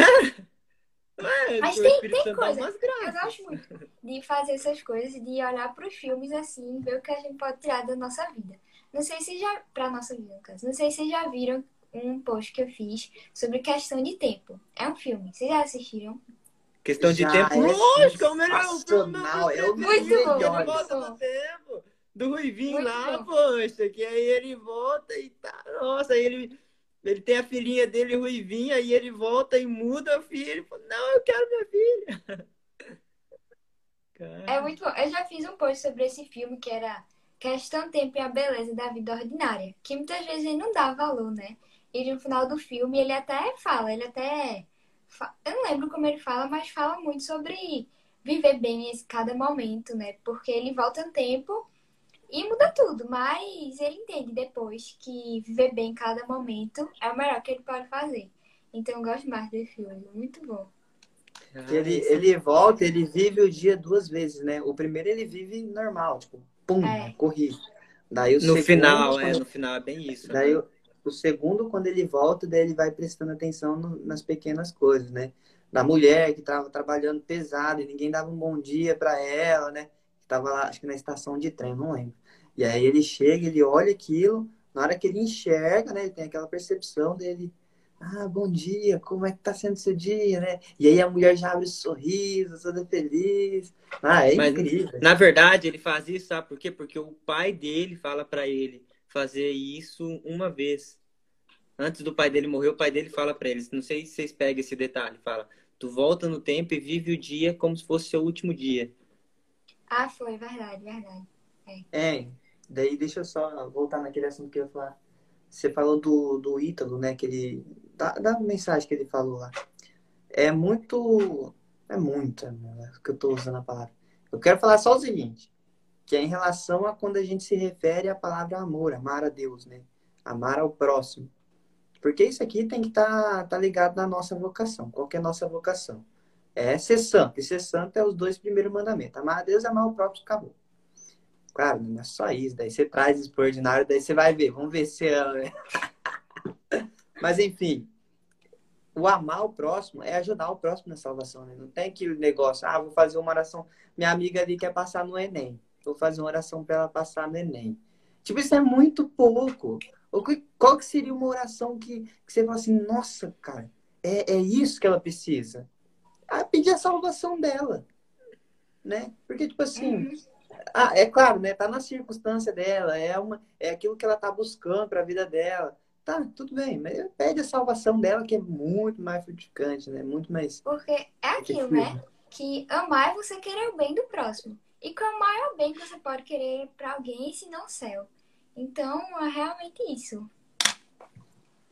Não é? Mas tem, tem coisa. Eu gosto muito de fazer essas coisas, de olhar para os filmes assim, ver o que a gente pode tirar da nossa vida. Não sei se já. Pra nossa vida, no caso. Não sei se já viram um post que eu fiz sobre questão de tempo. É um filme. Vocês já assistiram? Questão de já, tempo? É Lógico, é o melhor filme. O muito bom. Ele volta do tempo. Do Ruivinho muito lá, bom. poxa, que aí ele volta e tá. Nossa, aí ele ele tem a filhinha dele ruivinha e ele volta e muda a filha. Fala, Não, eu quero minha filha. É muito bom. Eu já fiz um post sobre esse filme que era Questão Tempo e a Beleza da Vida Ordinária. Que muitas vezes ele não dá valor, né? E no final do filme ele até fala, ele até. Eu não lembro como ele fala, mas fala muito sobre viver bem esse cada momento, né? Porque ele volta no tempo e muda tudo, mas ele entende depois que viver bem cada momento é o melhor que ele pode fazer. Então eu gosto mais desse filme, muito bom. Ele, ele volta, ele vive o dia duas vezes, né? O primeiro ele vive normal, tipo, pum, é. corri. Daí o no segundo, final, é, no final é bem isso. Daí né? o, o, segundo, quando ele volta, daí ele vai prestando atenção no, nas pequenas coisas, né? Da mulher que tava trabalhando pesado e ninguém dava um bom dia para ela, né? Tava lá, acho que na estação de trem, não lembro. E aí ele chega, ele olha aquilo, na hora que ele enxerga, né? Ele tem aquela percepção dele. Ah, bom dia, como é que tá sendo seu dia, né? E aí a mulher já abre o sorriso, toda feliz. Ah, é Mas, incrível. Na verdade, ele faz isso, sabe por quê? Porque o pai dele fala para ele fazer isso uma vez. Antes do pai dele morrer, o pai dele fala para eles, não sei se vocês pegam esse detalhe, fala: "Tu volta no tempo e vive o dia como se fosse seu último dia". Ah, foi, verdade, verdade. É, daí deixa eu só voltar naquele assunto que eu ia falar. Você falou do, do Ítalo, né? Que ele, da, da mensagem que ele falou lá. É muito. É muito, né, que eu tô usando a palavra. Eu quero falar só o seguinte: que é em relação a quando a gente se refere à palavra amor, amar a Deus, né? Amar ao próximo. Porque isso aqui tem que estar tá, tá ligado na nossa vocação. Qual é a nossa vocação? É ser santo. E ser santo é os dois primeiros mandamentos. Amar a Deus e amar o próprio, acabou. Claro, não é só isso. Daí você traz isso por ordinário, daí você vai ver. Vamos ver se ama. Mas enfim, o amar o próximo é ajudar o próximo na salvação, né? Não tem aquele negócio, ah, vou fazer uma oração. Minha amiga ali quer passar no Enem. Vou fazer uma oração para ela passar no Enem. Tipo, isso é muito pouco. Qual que seria uma oração que, que você fala assim, nossa, cara, é, é isso que ela precisa? Ah, pedir a salvação dela. Né? Porque, tipo assim, uhum. ah, é claro, né? Tá na circunstância dela, é, uma, é aquilo que ela tá buscando para a vida dela. Tá, tudo bem, mas pede a salvação dela, que é muito mais frutificante, né? Muito mais. Porque é aquilo, né? Que amar é você querer o bem do próximo. E qual é o maior bem que você pode querer para alguém, se não o céu? Então, é realmente isso.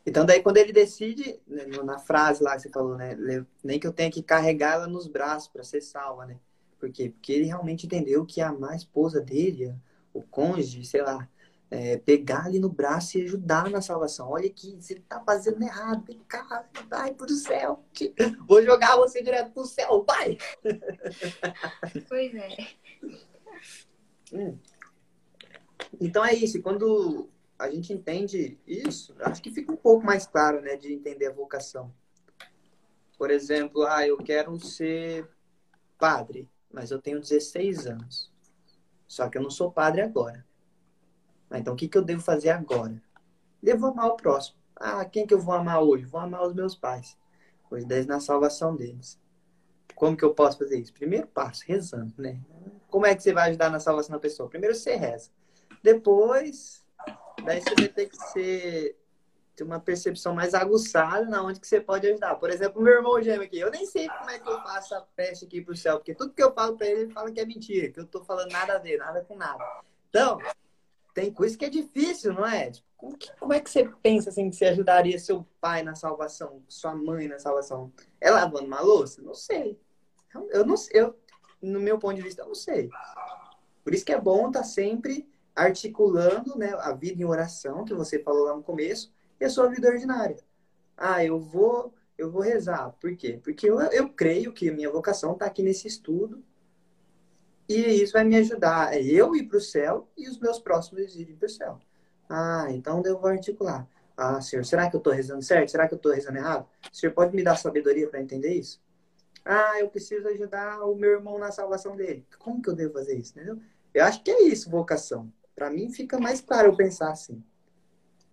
Então, daí, quando ele decide, né, na frase lá que você falou, né? Nem que eu tenha que carregar ela nos braços para ser salva, né? Por quê? Porque ele realmente entendeu que amar a esposa dele, o cônjuge, sei lá, é, pegar ali no braço e ajudar na salvação. Olha aqui, você tá fazendo errado, cara, vai pro céu. Vou jogar você direto pro céu, vai! Pois é. Hum. Então é isso. Quando a gente entende isso, acho que fica um pouco mais claro, né, de entender a vocação. Por exemplo, ah, eu quero ser padre, mas eu tenho 16 anos. Só que eu não sou padre agora. Então, o que, que eu devo fazer agora? Devo amar o próximo. Ah, quem que eu vou amar hoje? Vou amar os meus pais. Pois dez na salvação deles. Como que eu posso fazer isso? Primeiro passo, rezando, né? Como é que você vai ajudar na salvação da pessoa? Primeiro você reza. Depois, daí você vai ter que ser ter uma percepção mais aguçada na onde que você pode ajudar. Por exemplo, meu irmão gêmeo aqui, eu nem sei como é que eu faço a prece aqui pro céu, porque tudo que eu falo para ele, ele fala que é mentira, que eu tô falando nada a ver, nada com nada. Então, tem coisa que é difícil, não é? Tipo, como, que, como, é que você pensa assim que você ajudaria seu pai na salvação, sua mãe na salvação? É lavando uma louça? Não sei. Eu não sei. Eu, no meu ponto de vista, eu não sei. Por isso que é bom estar tá sempre articulando né, a vida em oração, que você falou lá no começo, e a sua vida ordinária. Ah, eu vou, eu vou rezar. Por quê? Porque eu, eu creio que a minha vocação está aqui nesse estudo e isso vai me ajudar. É eu ir para o céu e os meus próximos irem para o céu. Ah, então eu vou articular. Ah, senhor, será que eu estou rezando certo? Será que eu estou rezando errado? O senhor pode me dar sabedoria para entender isso? Ah, eu preciso ajudar o meu irmão na salvação dele. Como que eu devo fazer isso? Entendeu? Eu acho que é isso, vocação. Para mim fica mais claro eu pensar assim.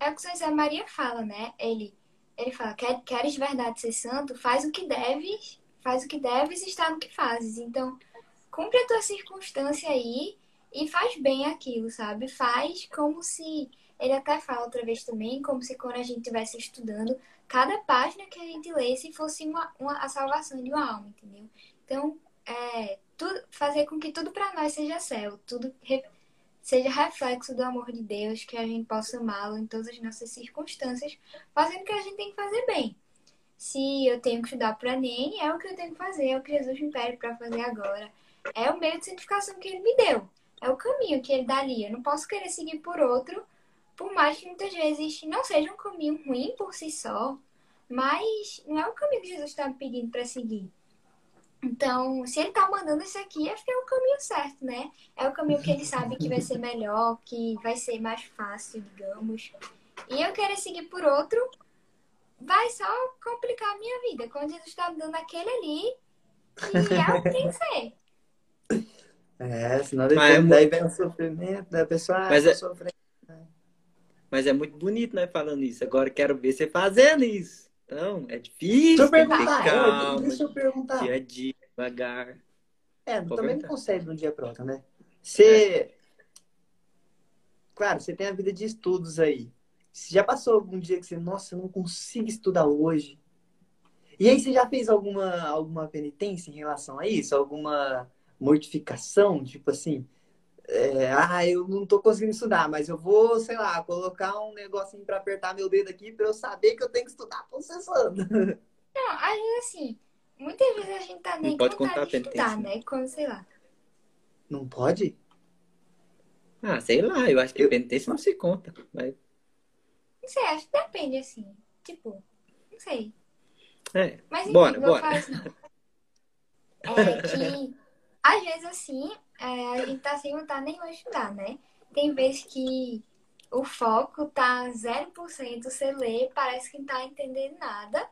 É o que José Maria fala, né? Ele, ele fala: Quer, queres de verdade ser santo? Faz o que deves, faz o que deves e está no que fazes. Então, cumpre a tua circunstância aí e faz bem aquilo, sabe? Faz como se. Ele até fala outra vez também, como se quando a gente estivesse estudando, cada página que a gente lesse fosse uma, uma, a salvação de uma alma, entendeu? Então, é, tudo, fazer com que tudo para nós seja céu, tudo seja reflexo do amor de Deus, que a gente possa amá-lo em todas as nossas circunstâncias, fazendo o que a gente tem que fazer bem. Se eu tenho que estudar para Enem, é o que eu tenho que fazer, é o que Jesus me pede para fazer agora é o meio de santificação que ele me deu. É o caminho que ele dá ali. Eu não posso querer seguir por outro, por mais que muitas vezes não seja um caminho ruim por si só, mas não é o caminho que Jesus está me pedindo para seguir. Então, se ele está mandando isso aqui, é porque é o caminho certo, né? É o caminho que ele sabe que vai ser melhor, que vai ser mais fácil, digamos. E eu querer seguir por outro, vai só complicar a minha vida. Quando Jesus está dando aquele ali, e é o que tem que ser. É, senão depois Mas é daí muito- vem o sofrimento da pessoa, ah, Mas tô é- sofrendo. Mas é muito bonito, né, falando isso. Agora eu quero ver você fazendo isso. Então, é difícil, Deixa eu perguntar, é, calma, deixa eu perguntar. dia a dia, devagar. É, Pode também não consegue de um dia para outro, né? Você. Claro, você tem a vida de estudos aí. Você já passou algum dia que você, nossa, eu não consigo estudar hoje? E aí você já fez alguma, alguma penitência em relação a isso? Alguma mortificação? Tipo assim, é, ah, eu não tô conseguindo estudar, mas eu vou, sei lá, colocar um negocinho para apertar meu dedo aqui para eu saber que eu tenho que estudar processando. Não, às vezes assim, muitas vezes a gente tá nem Não com pode contar vontade de a estudar, penitência. né? Quando, sei lá. Não pode? Ah, sei lá, eu acho que Eu- penitência não se conta. Mas, Não sei, acho que depende, assim. Tipo, não sei. é, Mas enfim, Bora, bora. falar não. É que, às vezes, assim, é, a gente tá sem nenhuma de estudar, né? Tem vezes que o foco tá 0%, você lê, parece que não tá entendendo nada.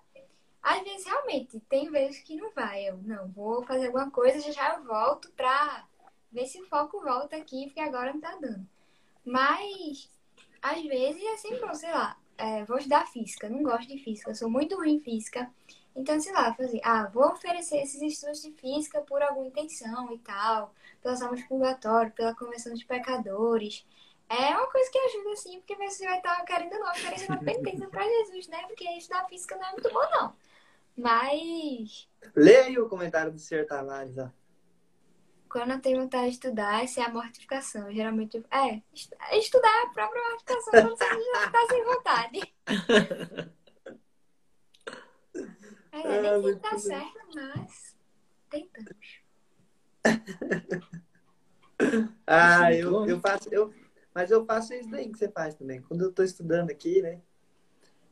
Às vezes, realmente, tem vezes que não vai. Eu, não, vou fazer alguma coisa, já já eu volto pra ver se o foco volta aqui, porque agora não tá dando. Mas, às vezes, é sempre bom, sei lá, é, vou estudar física, não gosto de física, sou muito ruim em física. Então, sei lá, fazer, ah, vou oferecer esses estudos de física por alguma intenção e tal, pelas almas de purgatório, pela convenção dos pecadores. É uma coisa que ajuda, assim, porque você vai estar querendo ou não oferecendo uma penitência pra Jesus, né? Porque estudar física não é muito bom, não. Mas, aí o comentário do Sr. Tavares, ó. quando eu tenho vontade de estudar, essa é a mortificação. Geralmente, eu- é, est- estudar é a própria mortificação quando você já tá sem vontade. É, Ah, nem sempre muito dá certo, mas tentamos. Ah, eu, eu faço, eu, mas eu faço isso daí que você faz também. Quando eu tô estudando aqui, né?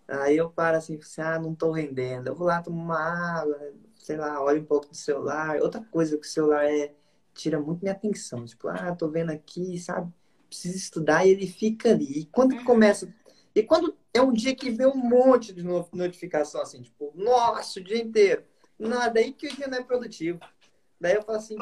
Aí eu paro assim, assim, ah, não tô rendendo. Eu vou lá tomar uma água, sei lá, olho um pouco do celular. Outra coisa que o celular é, tira muito minha atenção. Tipo, ah, tô vendo aqui, sabe? Preciso estudar e ele fica ali. E quando que começa. E quando é um dia que vem um monte de no- notificação, assim, tipo, nossa, o dia inteiro. Não, daí que o dia não é produtivo. Daí eu falo assim.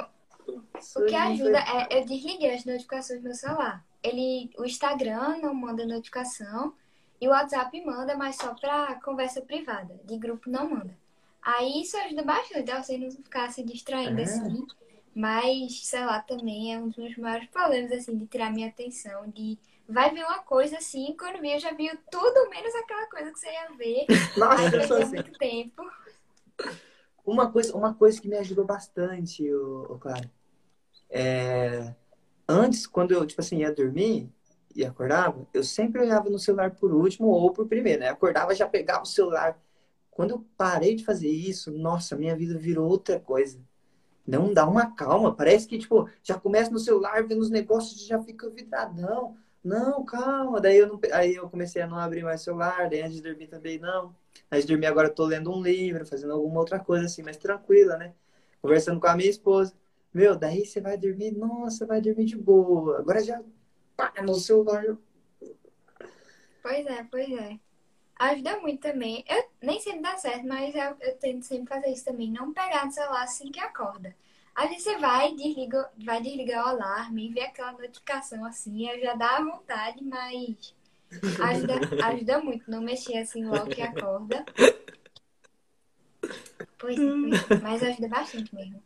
"Putz, O que ajuda é eu desliguei as notificações do meu celular. Ele, o Instagram não manda notificação e o WhatsApp manda, mas só pra conversa privada. De grupo não manda. Aí isso ajuda bastante a você não ficar se distraindo É. assim. Mas, sei lá, também é um dos meus maiores problemas, assim, de tirar minha atenção. De vai ver uma coisa assim, quando vi, eu já vi tudo menos aquela coisa que você ia ver. Nossa, Aí eu assim. muito tempo. Uma coisa, uma coisa que me ajudou bastante, o, o Claro, é, antes, quando eu, tipo assim, ia dormir e acordava, eu sempre olhava no celular por último ou por primeiro, né? Acordava, já pegava o celular. Quando eu parei de fazer isso, nossa, minha vida virou outra coisa. Não dá uma calma, parece que, tipo, já começa no celular, vendo os negócios e já fica vidradão. Não, calma. Daí eu, não, aí eu comecei a não abrir mais celular, daí antes de dormir também não. Antes de dormir agora eu tô lendo um livro, fazendo alguma outra coisa assim, mais tranquila, né? Conversando com a minha esposa. Meu, daí você vai dormir, nossa, vai dormir de boa. Agora já, pá, no celular. Pois é, pois é. Ajuda muito também. Eu nem sempre dá certo, mas eu, eu tento sempre fazer isso também. Não pegar no celular assim que acorda. Vezes você vai, desliga, vai desligar o alarme, vê aquela notificação assim, aí já dá vontade, mas ajuda, ajuda muito não mexer assim logo que acorda. Pois é, mas ajuda bastante mesmo.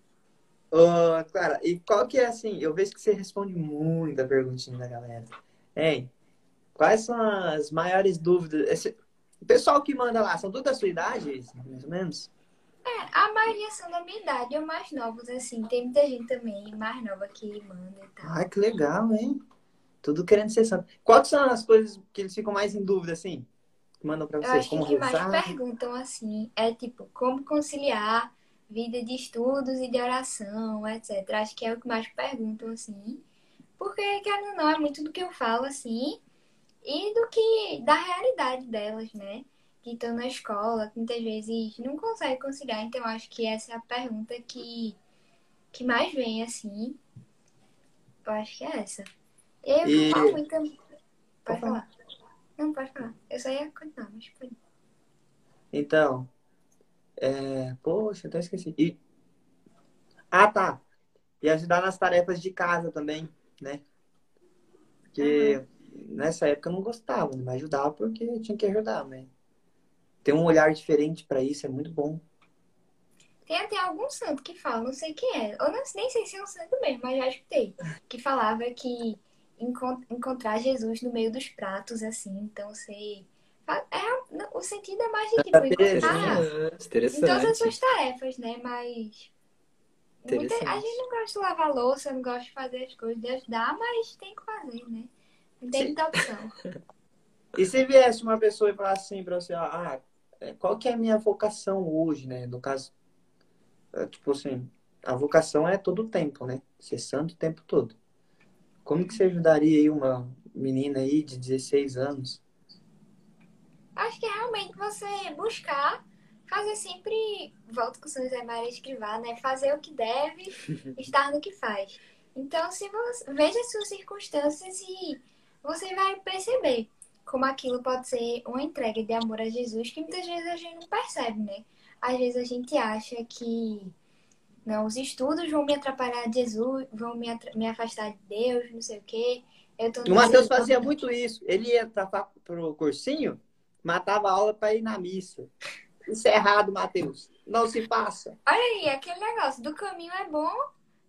Ô, Clara, e qual que é assim? Eu vejo que você responde muita perguntinha da galera. Hein? Quais são as maiores dúvidas? Esse, o pessoal que manda lá, são todos da sua idade, mais ou menos? É, a maioria são da minha idade ou mais novos, assim. Tem muita gente também mais nova que manda e tal. Ai, que legal, hein? Tudo querendo ser santo. Quais são as coisas que eles ficam mais em dúvida, assim? Que mandam pra Eu você? acho que Como que mais rezar? perguntam assim é tipo como conciliar vida de estudos e de oração, etc. Acho que é o que mais perguntam assim. Porque, querendo ou não, é muito do que eu falo assim e do que da realidade delas, né? Que estão na escola, que muitas vezes não conseguem conciliar. Então, eu acho que essa é a pergunta que, que mais vem assim. Eu acho que é essa. Eu E- falo muito. Pode Pode falar. falar. Não, pode falar. Eu só ia continuar, mas pode. Então, é... poxa, até esqueci. E... Ah, tá. E ajudar nas tarefas de casa também, né? Porque uhum. nessa época eu não gostava, mas ajudava porque tinha que ajudar, né? Ter um olhar diferente para isso é muito bom. Tem até algum santo que fala, não sei quem é. Eu não, nem sei se é um santo mesmo, mas já escutei. Que falava que encontrar Jesus no meio dos pratos, assim, então você. É, o sentido é mais de tipo, encontrar em todas as suas tarefas, né? Mas. Muita, a gente não gosta de lavar louça, não gosta de fazer as coisas, de ajudar, mas tem que fazer, né? Não tem muita opção. E se viesse uma pessoa e falasse assim pra você, ah, é, qual que é a minha vocação hoje, né? No caso, é, tipo assim, a vocação é todo o tempo, né? Ser santo o tempo todo. Como que você ajudaria aí uma menina aí de 16 anos? Acho que é realmente você buscar fazer sempre, volto com o São José Maria Escrivá, né? Fazer o que deve, estar no que faz. Então, se você veja as suas circunstâncias e você vai perceber como aquilo pode ser uma entrega de amor a Jesus que muitas vezes a gente não percebe, né? Às vezes a gente acha que não, os estudos vão me atrapalhar de Jesus, vão me, me afastar de Deus, não sei o quê. O Matheus fazia muito isso. Ele ia para o cursinho, matava a aula para ir na missa. Isso é errado, Matheus. Não se passa. Olha aí, aquele negócio do caminho é bom,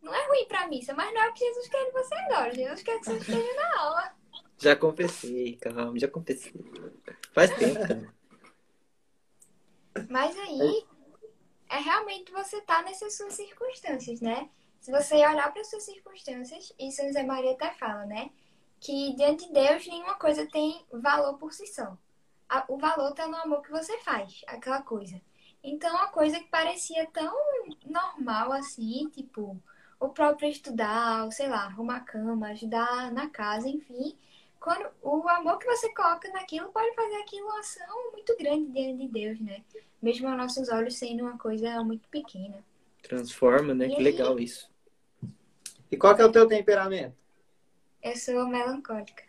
não é ruim para missa, mas não é o que Jesus quer que você agora. Jesus quer que você esteja na aula. Já confessei, calma, já confessei. Faz tempo, cara. Mas aí é realmente você estar tá nessas suas circunstâncias, né? Se você olhar para suas circunstâncias, São José Maria até fala, né? Que diante de Deus nenhuma coisa tem valor por si só. O valor está no amor que você faz, aquela coisa. Então, uma coisa que parecia tão normal assim, tipo, o próprio estudar, ou sei lá, arrumar cama, ajudar na casa, enfim, quando o amor que você coloca naquilo pode fazer aquilo uma ação muito grande diante de Deus, né? Mesmo aos nossos olhos sendo uma coisa muito pequena. Transforma, né? E que aí... legal isso. E qual que é o teu temperamento? Eu sou melancólica.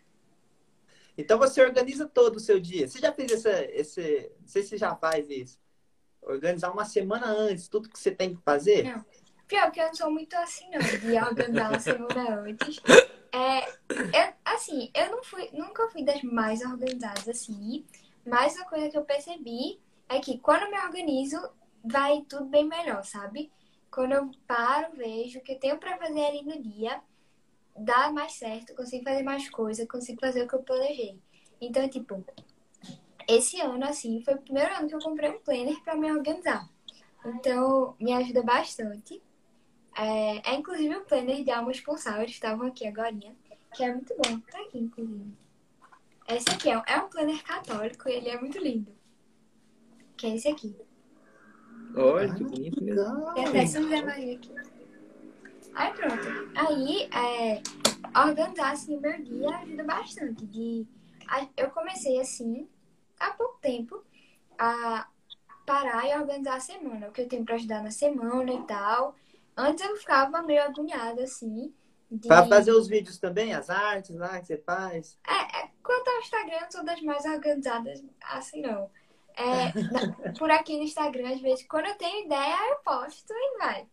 Então você organiza todo o seu dia. Você já fez esse, esse. Não sei se você já faz isso. Organizar uma semana antes, tudo que você tem que fazer? Não. Pior que eu não sou muito assim, não, de organizar uma semana antes. É, eu, assim, eu não fui, nunca fui das mais organizadas assim, mas a coisa que eu percebi é que quando eu me organizo, vai tudo bem melhor, sabe? Quando eu paro, vejo o que eu tenho para fazer ali no dia, dá mais certo, consigo fazer mais coisas, consigo fazer o que eu planejei. Então, tipo, esse ano, assim, foi o primeiro ano que eu comprei um planner para me organizar. Então, me ajuda bastante. É, é inclusive o planner de almas pulsar, eles estavam aqui agora, que é muito bom. Tá aqui, inclusive. Esse aqui é, é um planner católico e ele é muito lindo. Que é esse aqui. Olha, que bonito mesmo. Tem até São José Maria aqui. Aí pronto. Aí, é, organizar assim o meu dia ajuda bastante. De, eu comecei assim, há pouco tempo, a parar e organizar a semana. O que eu tenho pra ajudar na semana e tal. Antes eu ficava meio agoniada, assim. De... Pra fazer os vídeos também, as artes lá que você faz? É, é quanto ao Instagram, eu sou das mais organizadas, assim não. É, por aqui no Instagram, às vezes, quando eu tenho ideia, eu posto e vai.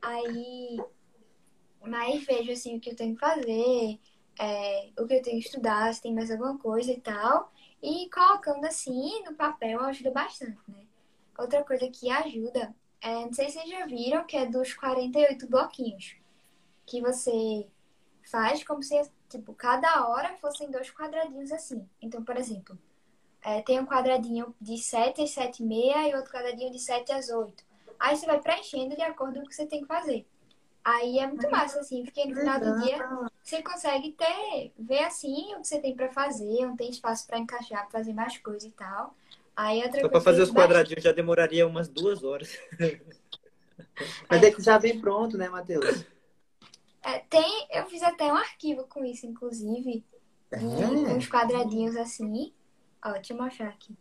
Aí, mas vejo assim o que eu tenho que fazer, é, o que eu tenho que estudar, se tem mais alguma coisa e tal. E colocando assim no papel ajuda bastante, né? Outra coisa que ajuda é, não sei se vocês já viram, que é dos 48 bloquinhos. Que você faz como se, tipo, cada hora fossem dois quadradinhos assim. Então, por exemplo, é, tem um quadradinho de 7 às 7 e meia e outro quadradinho de 7 às 8. Aí você vai preenchendo de acordo com o que você tem que fazer. Aí é muito massa, assim, porque no final do dia você consegue ter, ver assim o que você tem para fazer, não tem espaço para encaixar, pra fazer mais coisa e tal. Aí outra Só para fazer os quadradinhos já demoraria umas duas horas. Mas é que já vem pronto, né, Matheus? É, tem, eu fiz até um arquivo com isso, inclusive. É. Com uns quadradinhos assim. Ó, deixa eu mostrar aqui.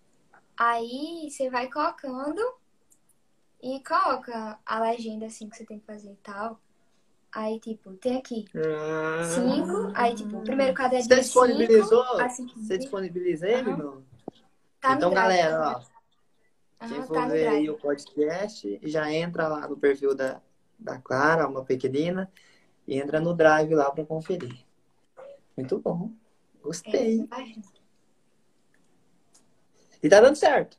Aí você vai colocando e coloca a legenda assim que você tem que fazer e tal. Aí, tipo, tem aqui ah. cinco. Aí, tipo, o primeiro quadradinho. Você disponibilizou? Cinco, assim, você disponibiliza ele, uhum. não? Tá então, galera, ó. quem for tá ver aí o podcast, já entra lá no perfil da, da Clara, uma pequenina, e entra no Drive lá para conferir. Muito bom. Gostei. É, E tá dando certo.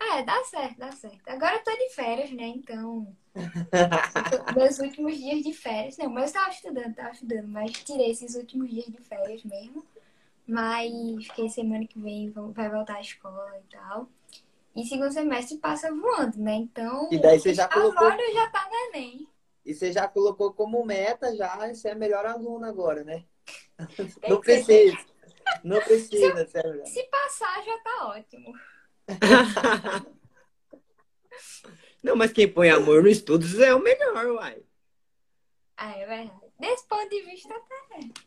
É, dá certo, dá certo. Agora eu tô de férias, né? Então, meus últimos dias de férias. Não, mas eu tava estudando, tava estudando, mas tirei esses últimos dias de férias mesmo. Mas fiquei semana que vem, vai voltar à escola e tal. E segundo semestre passa voando, né? Então, E daí você já colocou- agora já tá no Enem. E você já colocou como meta já ser a melhor aluna agora, né? Não ser- precisa. Não precisa a melhor. Se passar, já tá ótimo. Não, mas quem põe amor no estudos é o melhor, uai. Ah, é verdade. Desse ponto de vista,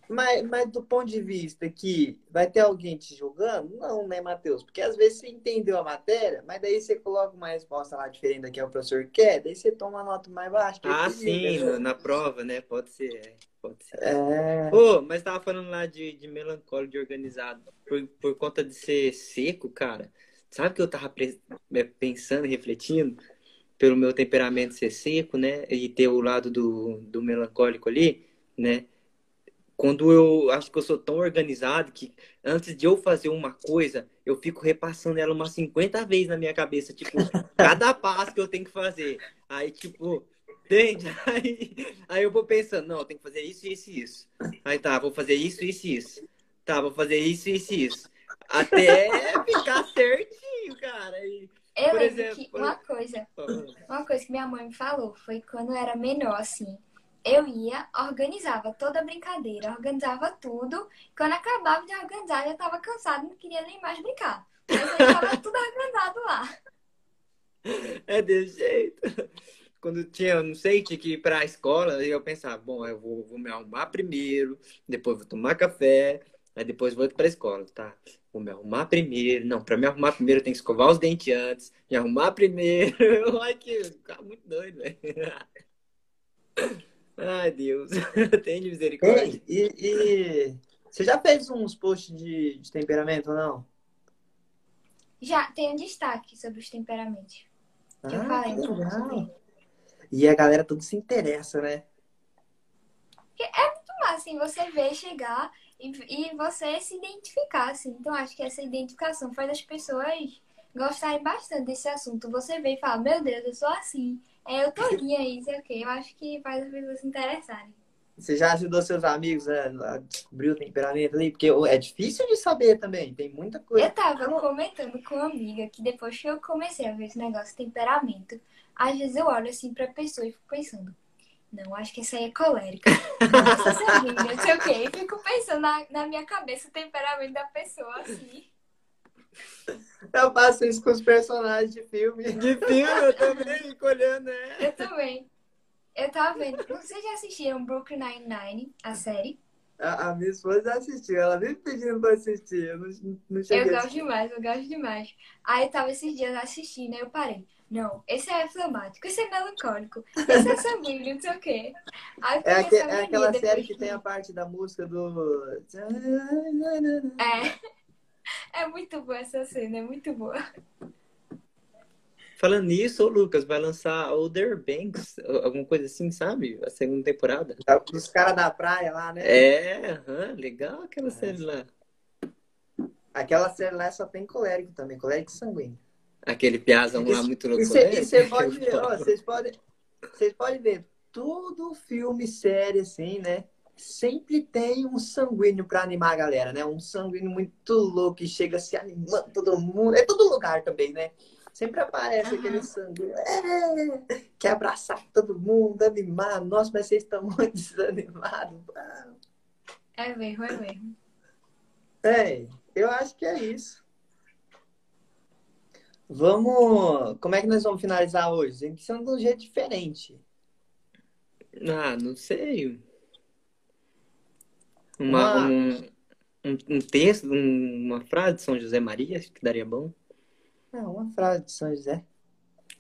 Mas, mas do ponto de vista que vai ter alguém te julgando? Não, né, Matheus? Porque às vezes você entendeu a matéria, mas daí você coloca uma resposta lá diferente da que o professor quer, daí você toma uma nota mais baixa. que Ah, sim, julga, na, prova, né? Pode ser, é, pode ser. É. Ô, mas tava falando lá de, de melancólico, de organizado. Por, por conta de ser seco, cara. Sabe que eu tava é, pensando e refletindo? Pelo meu temperamento ser seco, né? E ter o lado do, do melancólico ali, né? Quando eu acho que eu sou tão organizado que antes de eu fazer uma coisa, eu fico repassando ela umas 50 vezes na minha cabeça. Tipo, cada passo que eu tenho que fazer. Aí, tipo, entende? Aí, aí eu vou pensando, não, tenho que fazer isso, isso e isso. Aí tá, vou fazer isso, isso e isso. Tá, vou fazer isso, isso e isso. Até ficar certinho, cara. E, eu Por lembro exemplo, que uma coisa, uma coisa que minha mãe me falou foi quando eu era menor, assim. Eu ia, organizava toda a brincadeira, organizava tudo. Quando acabava de organizar, eu já tava cansada, não queria nem mais brincar. Mas eu tava tudo organizado lá. É desse jeito. Quando tinha, não sei, tinha que ir pra escola, eu pensava, bom, eu vou, vou me arrumar primeiro, depois vou tomar café, aí depois vou pra escola, tá? Vou me arrumar primeiro. Não, pra me arrumar primeiro eu tenho que escovar os dentes antes, me arrumar primeiro. Ai, que ficava muito doido, velho. Ai, Deus. Tem misericórdia. Ei, e, e você já fez uns posts de, de temperamento ou não? Já tem um destaque sobre os temperamentos. Que eu Ah, falei que legal. E a galera tudo se interessa, né? Mas, assim, você vê chegar e, e você se identificar, assim. Então, acho que essa identificação faz as pessoas gostarem bastante desse assunto. Você vê e fala, meu Deus, eu sou assim. É, eu tô aí, sei o quê. Eu acho que faz as pessoas se interessarem. Você já ajudou seus amigos a, a descobrir o temperamento ali? Porque é difícil de saber também, tem muita coisa. Eu tava comentando com uma amiga que depois que eu comecei a ver esse negócio de temperamento, às vezes eu olho assim pra pessoa e fico pensando, não, acho que essa aí é colérica. Nossa, sanguínea, não sei o quê. E fico pensando na, na minha cabeça o temperamento da pessoa, assim. Eu faço isso com os personagens de filme. De filme, eu também fico olhando, né? Eu também. Eu tava vendo. Vocês já assistiram Brooklyn Nine-Nine, a série? A, a minha esposa assistiu, ela vive pedindo pra assistir. Eu não, não cheguei Eu gosto demais, eu gosto demais. Aí eu tava esses dias assistindo, aí eu parei. Não, esse é flambático, esse é melancólico, esse é sanguíneo, não sei o quê. É, comecei aque- a é aquela depois série que tem a parte da música do. É. É muito boa essa cena, é muito boa. Falando nisso, ô Lucas, vai lançar Older Banks, alguma coisa assim, sabe? A segunda temporada. Dos caras da praia lá, né? É, aham, legal aquela série lá. Aquela série lá só tem colérico também, colérico sanguíneo. Aquele piazão lá muito louco. Você né? e você pode ver, ó, vocês podem, vocês podem ver, todo filme, série, assim, né? Sempre tem um sanguíneo pra animar a galera, né? Um sanguíneo muito louco que chega se animando todo mundo. É todo lugar também, né? Sempre aparece Aham. aquele sanguíneo. É, quer abraçar todo mundo, animar. Nossa, mas vocês estão muito desanimados. É mesmo, é mesmo. É, eu acho que é isso. Vamos. Como é que nós vamos finalizar hoje? Tem que ser de um jeito diferente. Ah, não sei. Uma, Uma- um, um, um texto, um- uma frase de São José Maria, acho que daria bom. Não, uma frase de São José.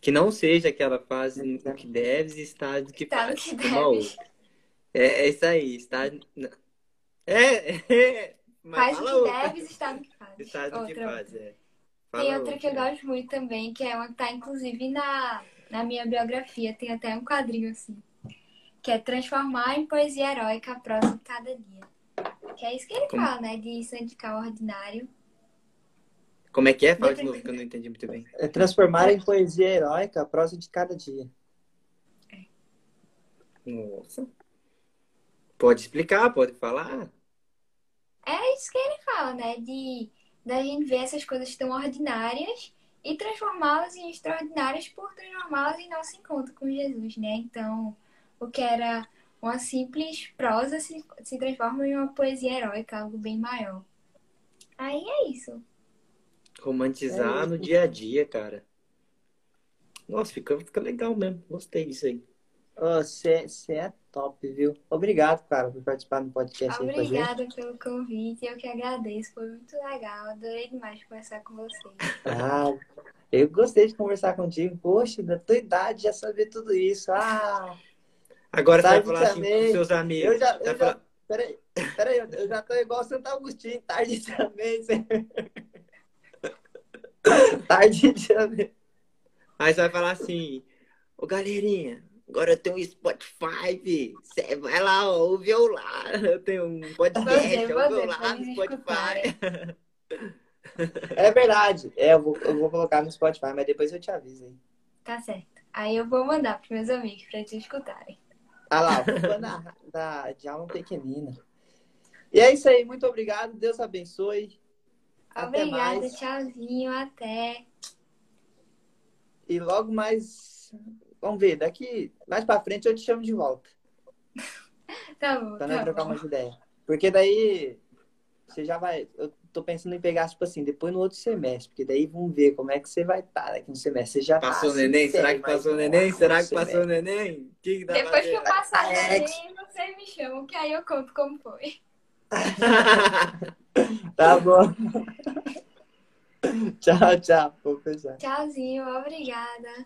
Que não seja aquela frase no que deves e está no que Tá faz. que outra. É, é isso aí, está. É, é, mas Faz o que outra. deves, está no que faz. Está que Outra. faz, é. Tem Fala outra que eu gosto muito também, que é uma que tá inclusive na, na minha biografia tem até um quadrinho assim, que é transformar em poesia heróica a prosa de cada dia. Que é isso que ele Como? fala, né? De santificar o ordinário. Como é que é? Fala de novo que eu não entendi muito bem. É transformar em poesia heróica a prosa de cada dia. Nossa. Pode explicar, pode falar. É isso que ele fala, né? De da gente ver essas coisas tão ordinárias e transformá-las em extraordinárias por transformá-las em nosso encontro com Jesus, né? Então, o que era uma simples prosa se, se transforma em uma poesia heróica, algo bem maior. Aí é isso. Romantizar É no isso. dia a dia, cara. Nossa, fica, fica legal mesmo. Gostei disso aí. Você é top, viu? Obrigado, cara, por participar do podcast. Obrigada pelo convite, eu que agradeço, foi muito legal, adorei demais conversar com vocês. Ah, eu gostei de conversar contigo. Poxa, da tua idade já saber tudo isso. Ah, Agora você vai Tarde falar assim também. com seus amigos. eu já, Você eu falar- já, peraí, peraí, eu já tô igual Santo Agostinho, tarde também. Tarde também. Aí você vai falar assim, ô galerinha, agora eu tenho um Spotify, você vai lá, ó, ouve eu lá. Eu tenho um podcast, Você, ouve eu lá no Spotify. É verdade. É, eu vou, eu vou colocar no Spotify, mas depois eu te aviso aí. Tá certo. Aí eu vou mandar pros meus amigos pra eles escutarem. Ah lá, o fã da, da, de alma pequenina. E é isso aí, muito obrigado. Deus abençoe. Até Obrigada, mais. tchauzinho, até. E logo mais. Vamos ver, daqui mais pra frente eu te chamo de volta. Tá bom, Pra nós tá trocar bom. umas ideias. Porque daí você já vai. Eu tô pensando em pegar, tipo assim, depois no outro semestre. Porque daí vamos ver como é que você vai estar daqui no semestre. Você já tá Passou o assim, neném? Será que passou neném? Será que semestre. passou o neném? Que que dá Depois que eu passar o É. neném, vocês me chamam, que aí eu conto como foi. Tá bom. tchau, tchau. Vou fechar. Tchauzinho, obrigada.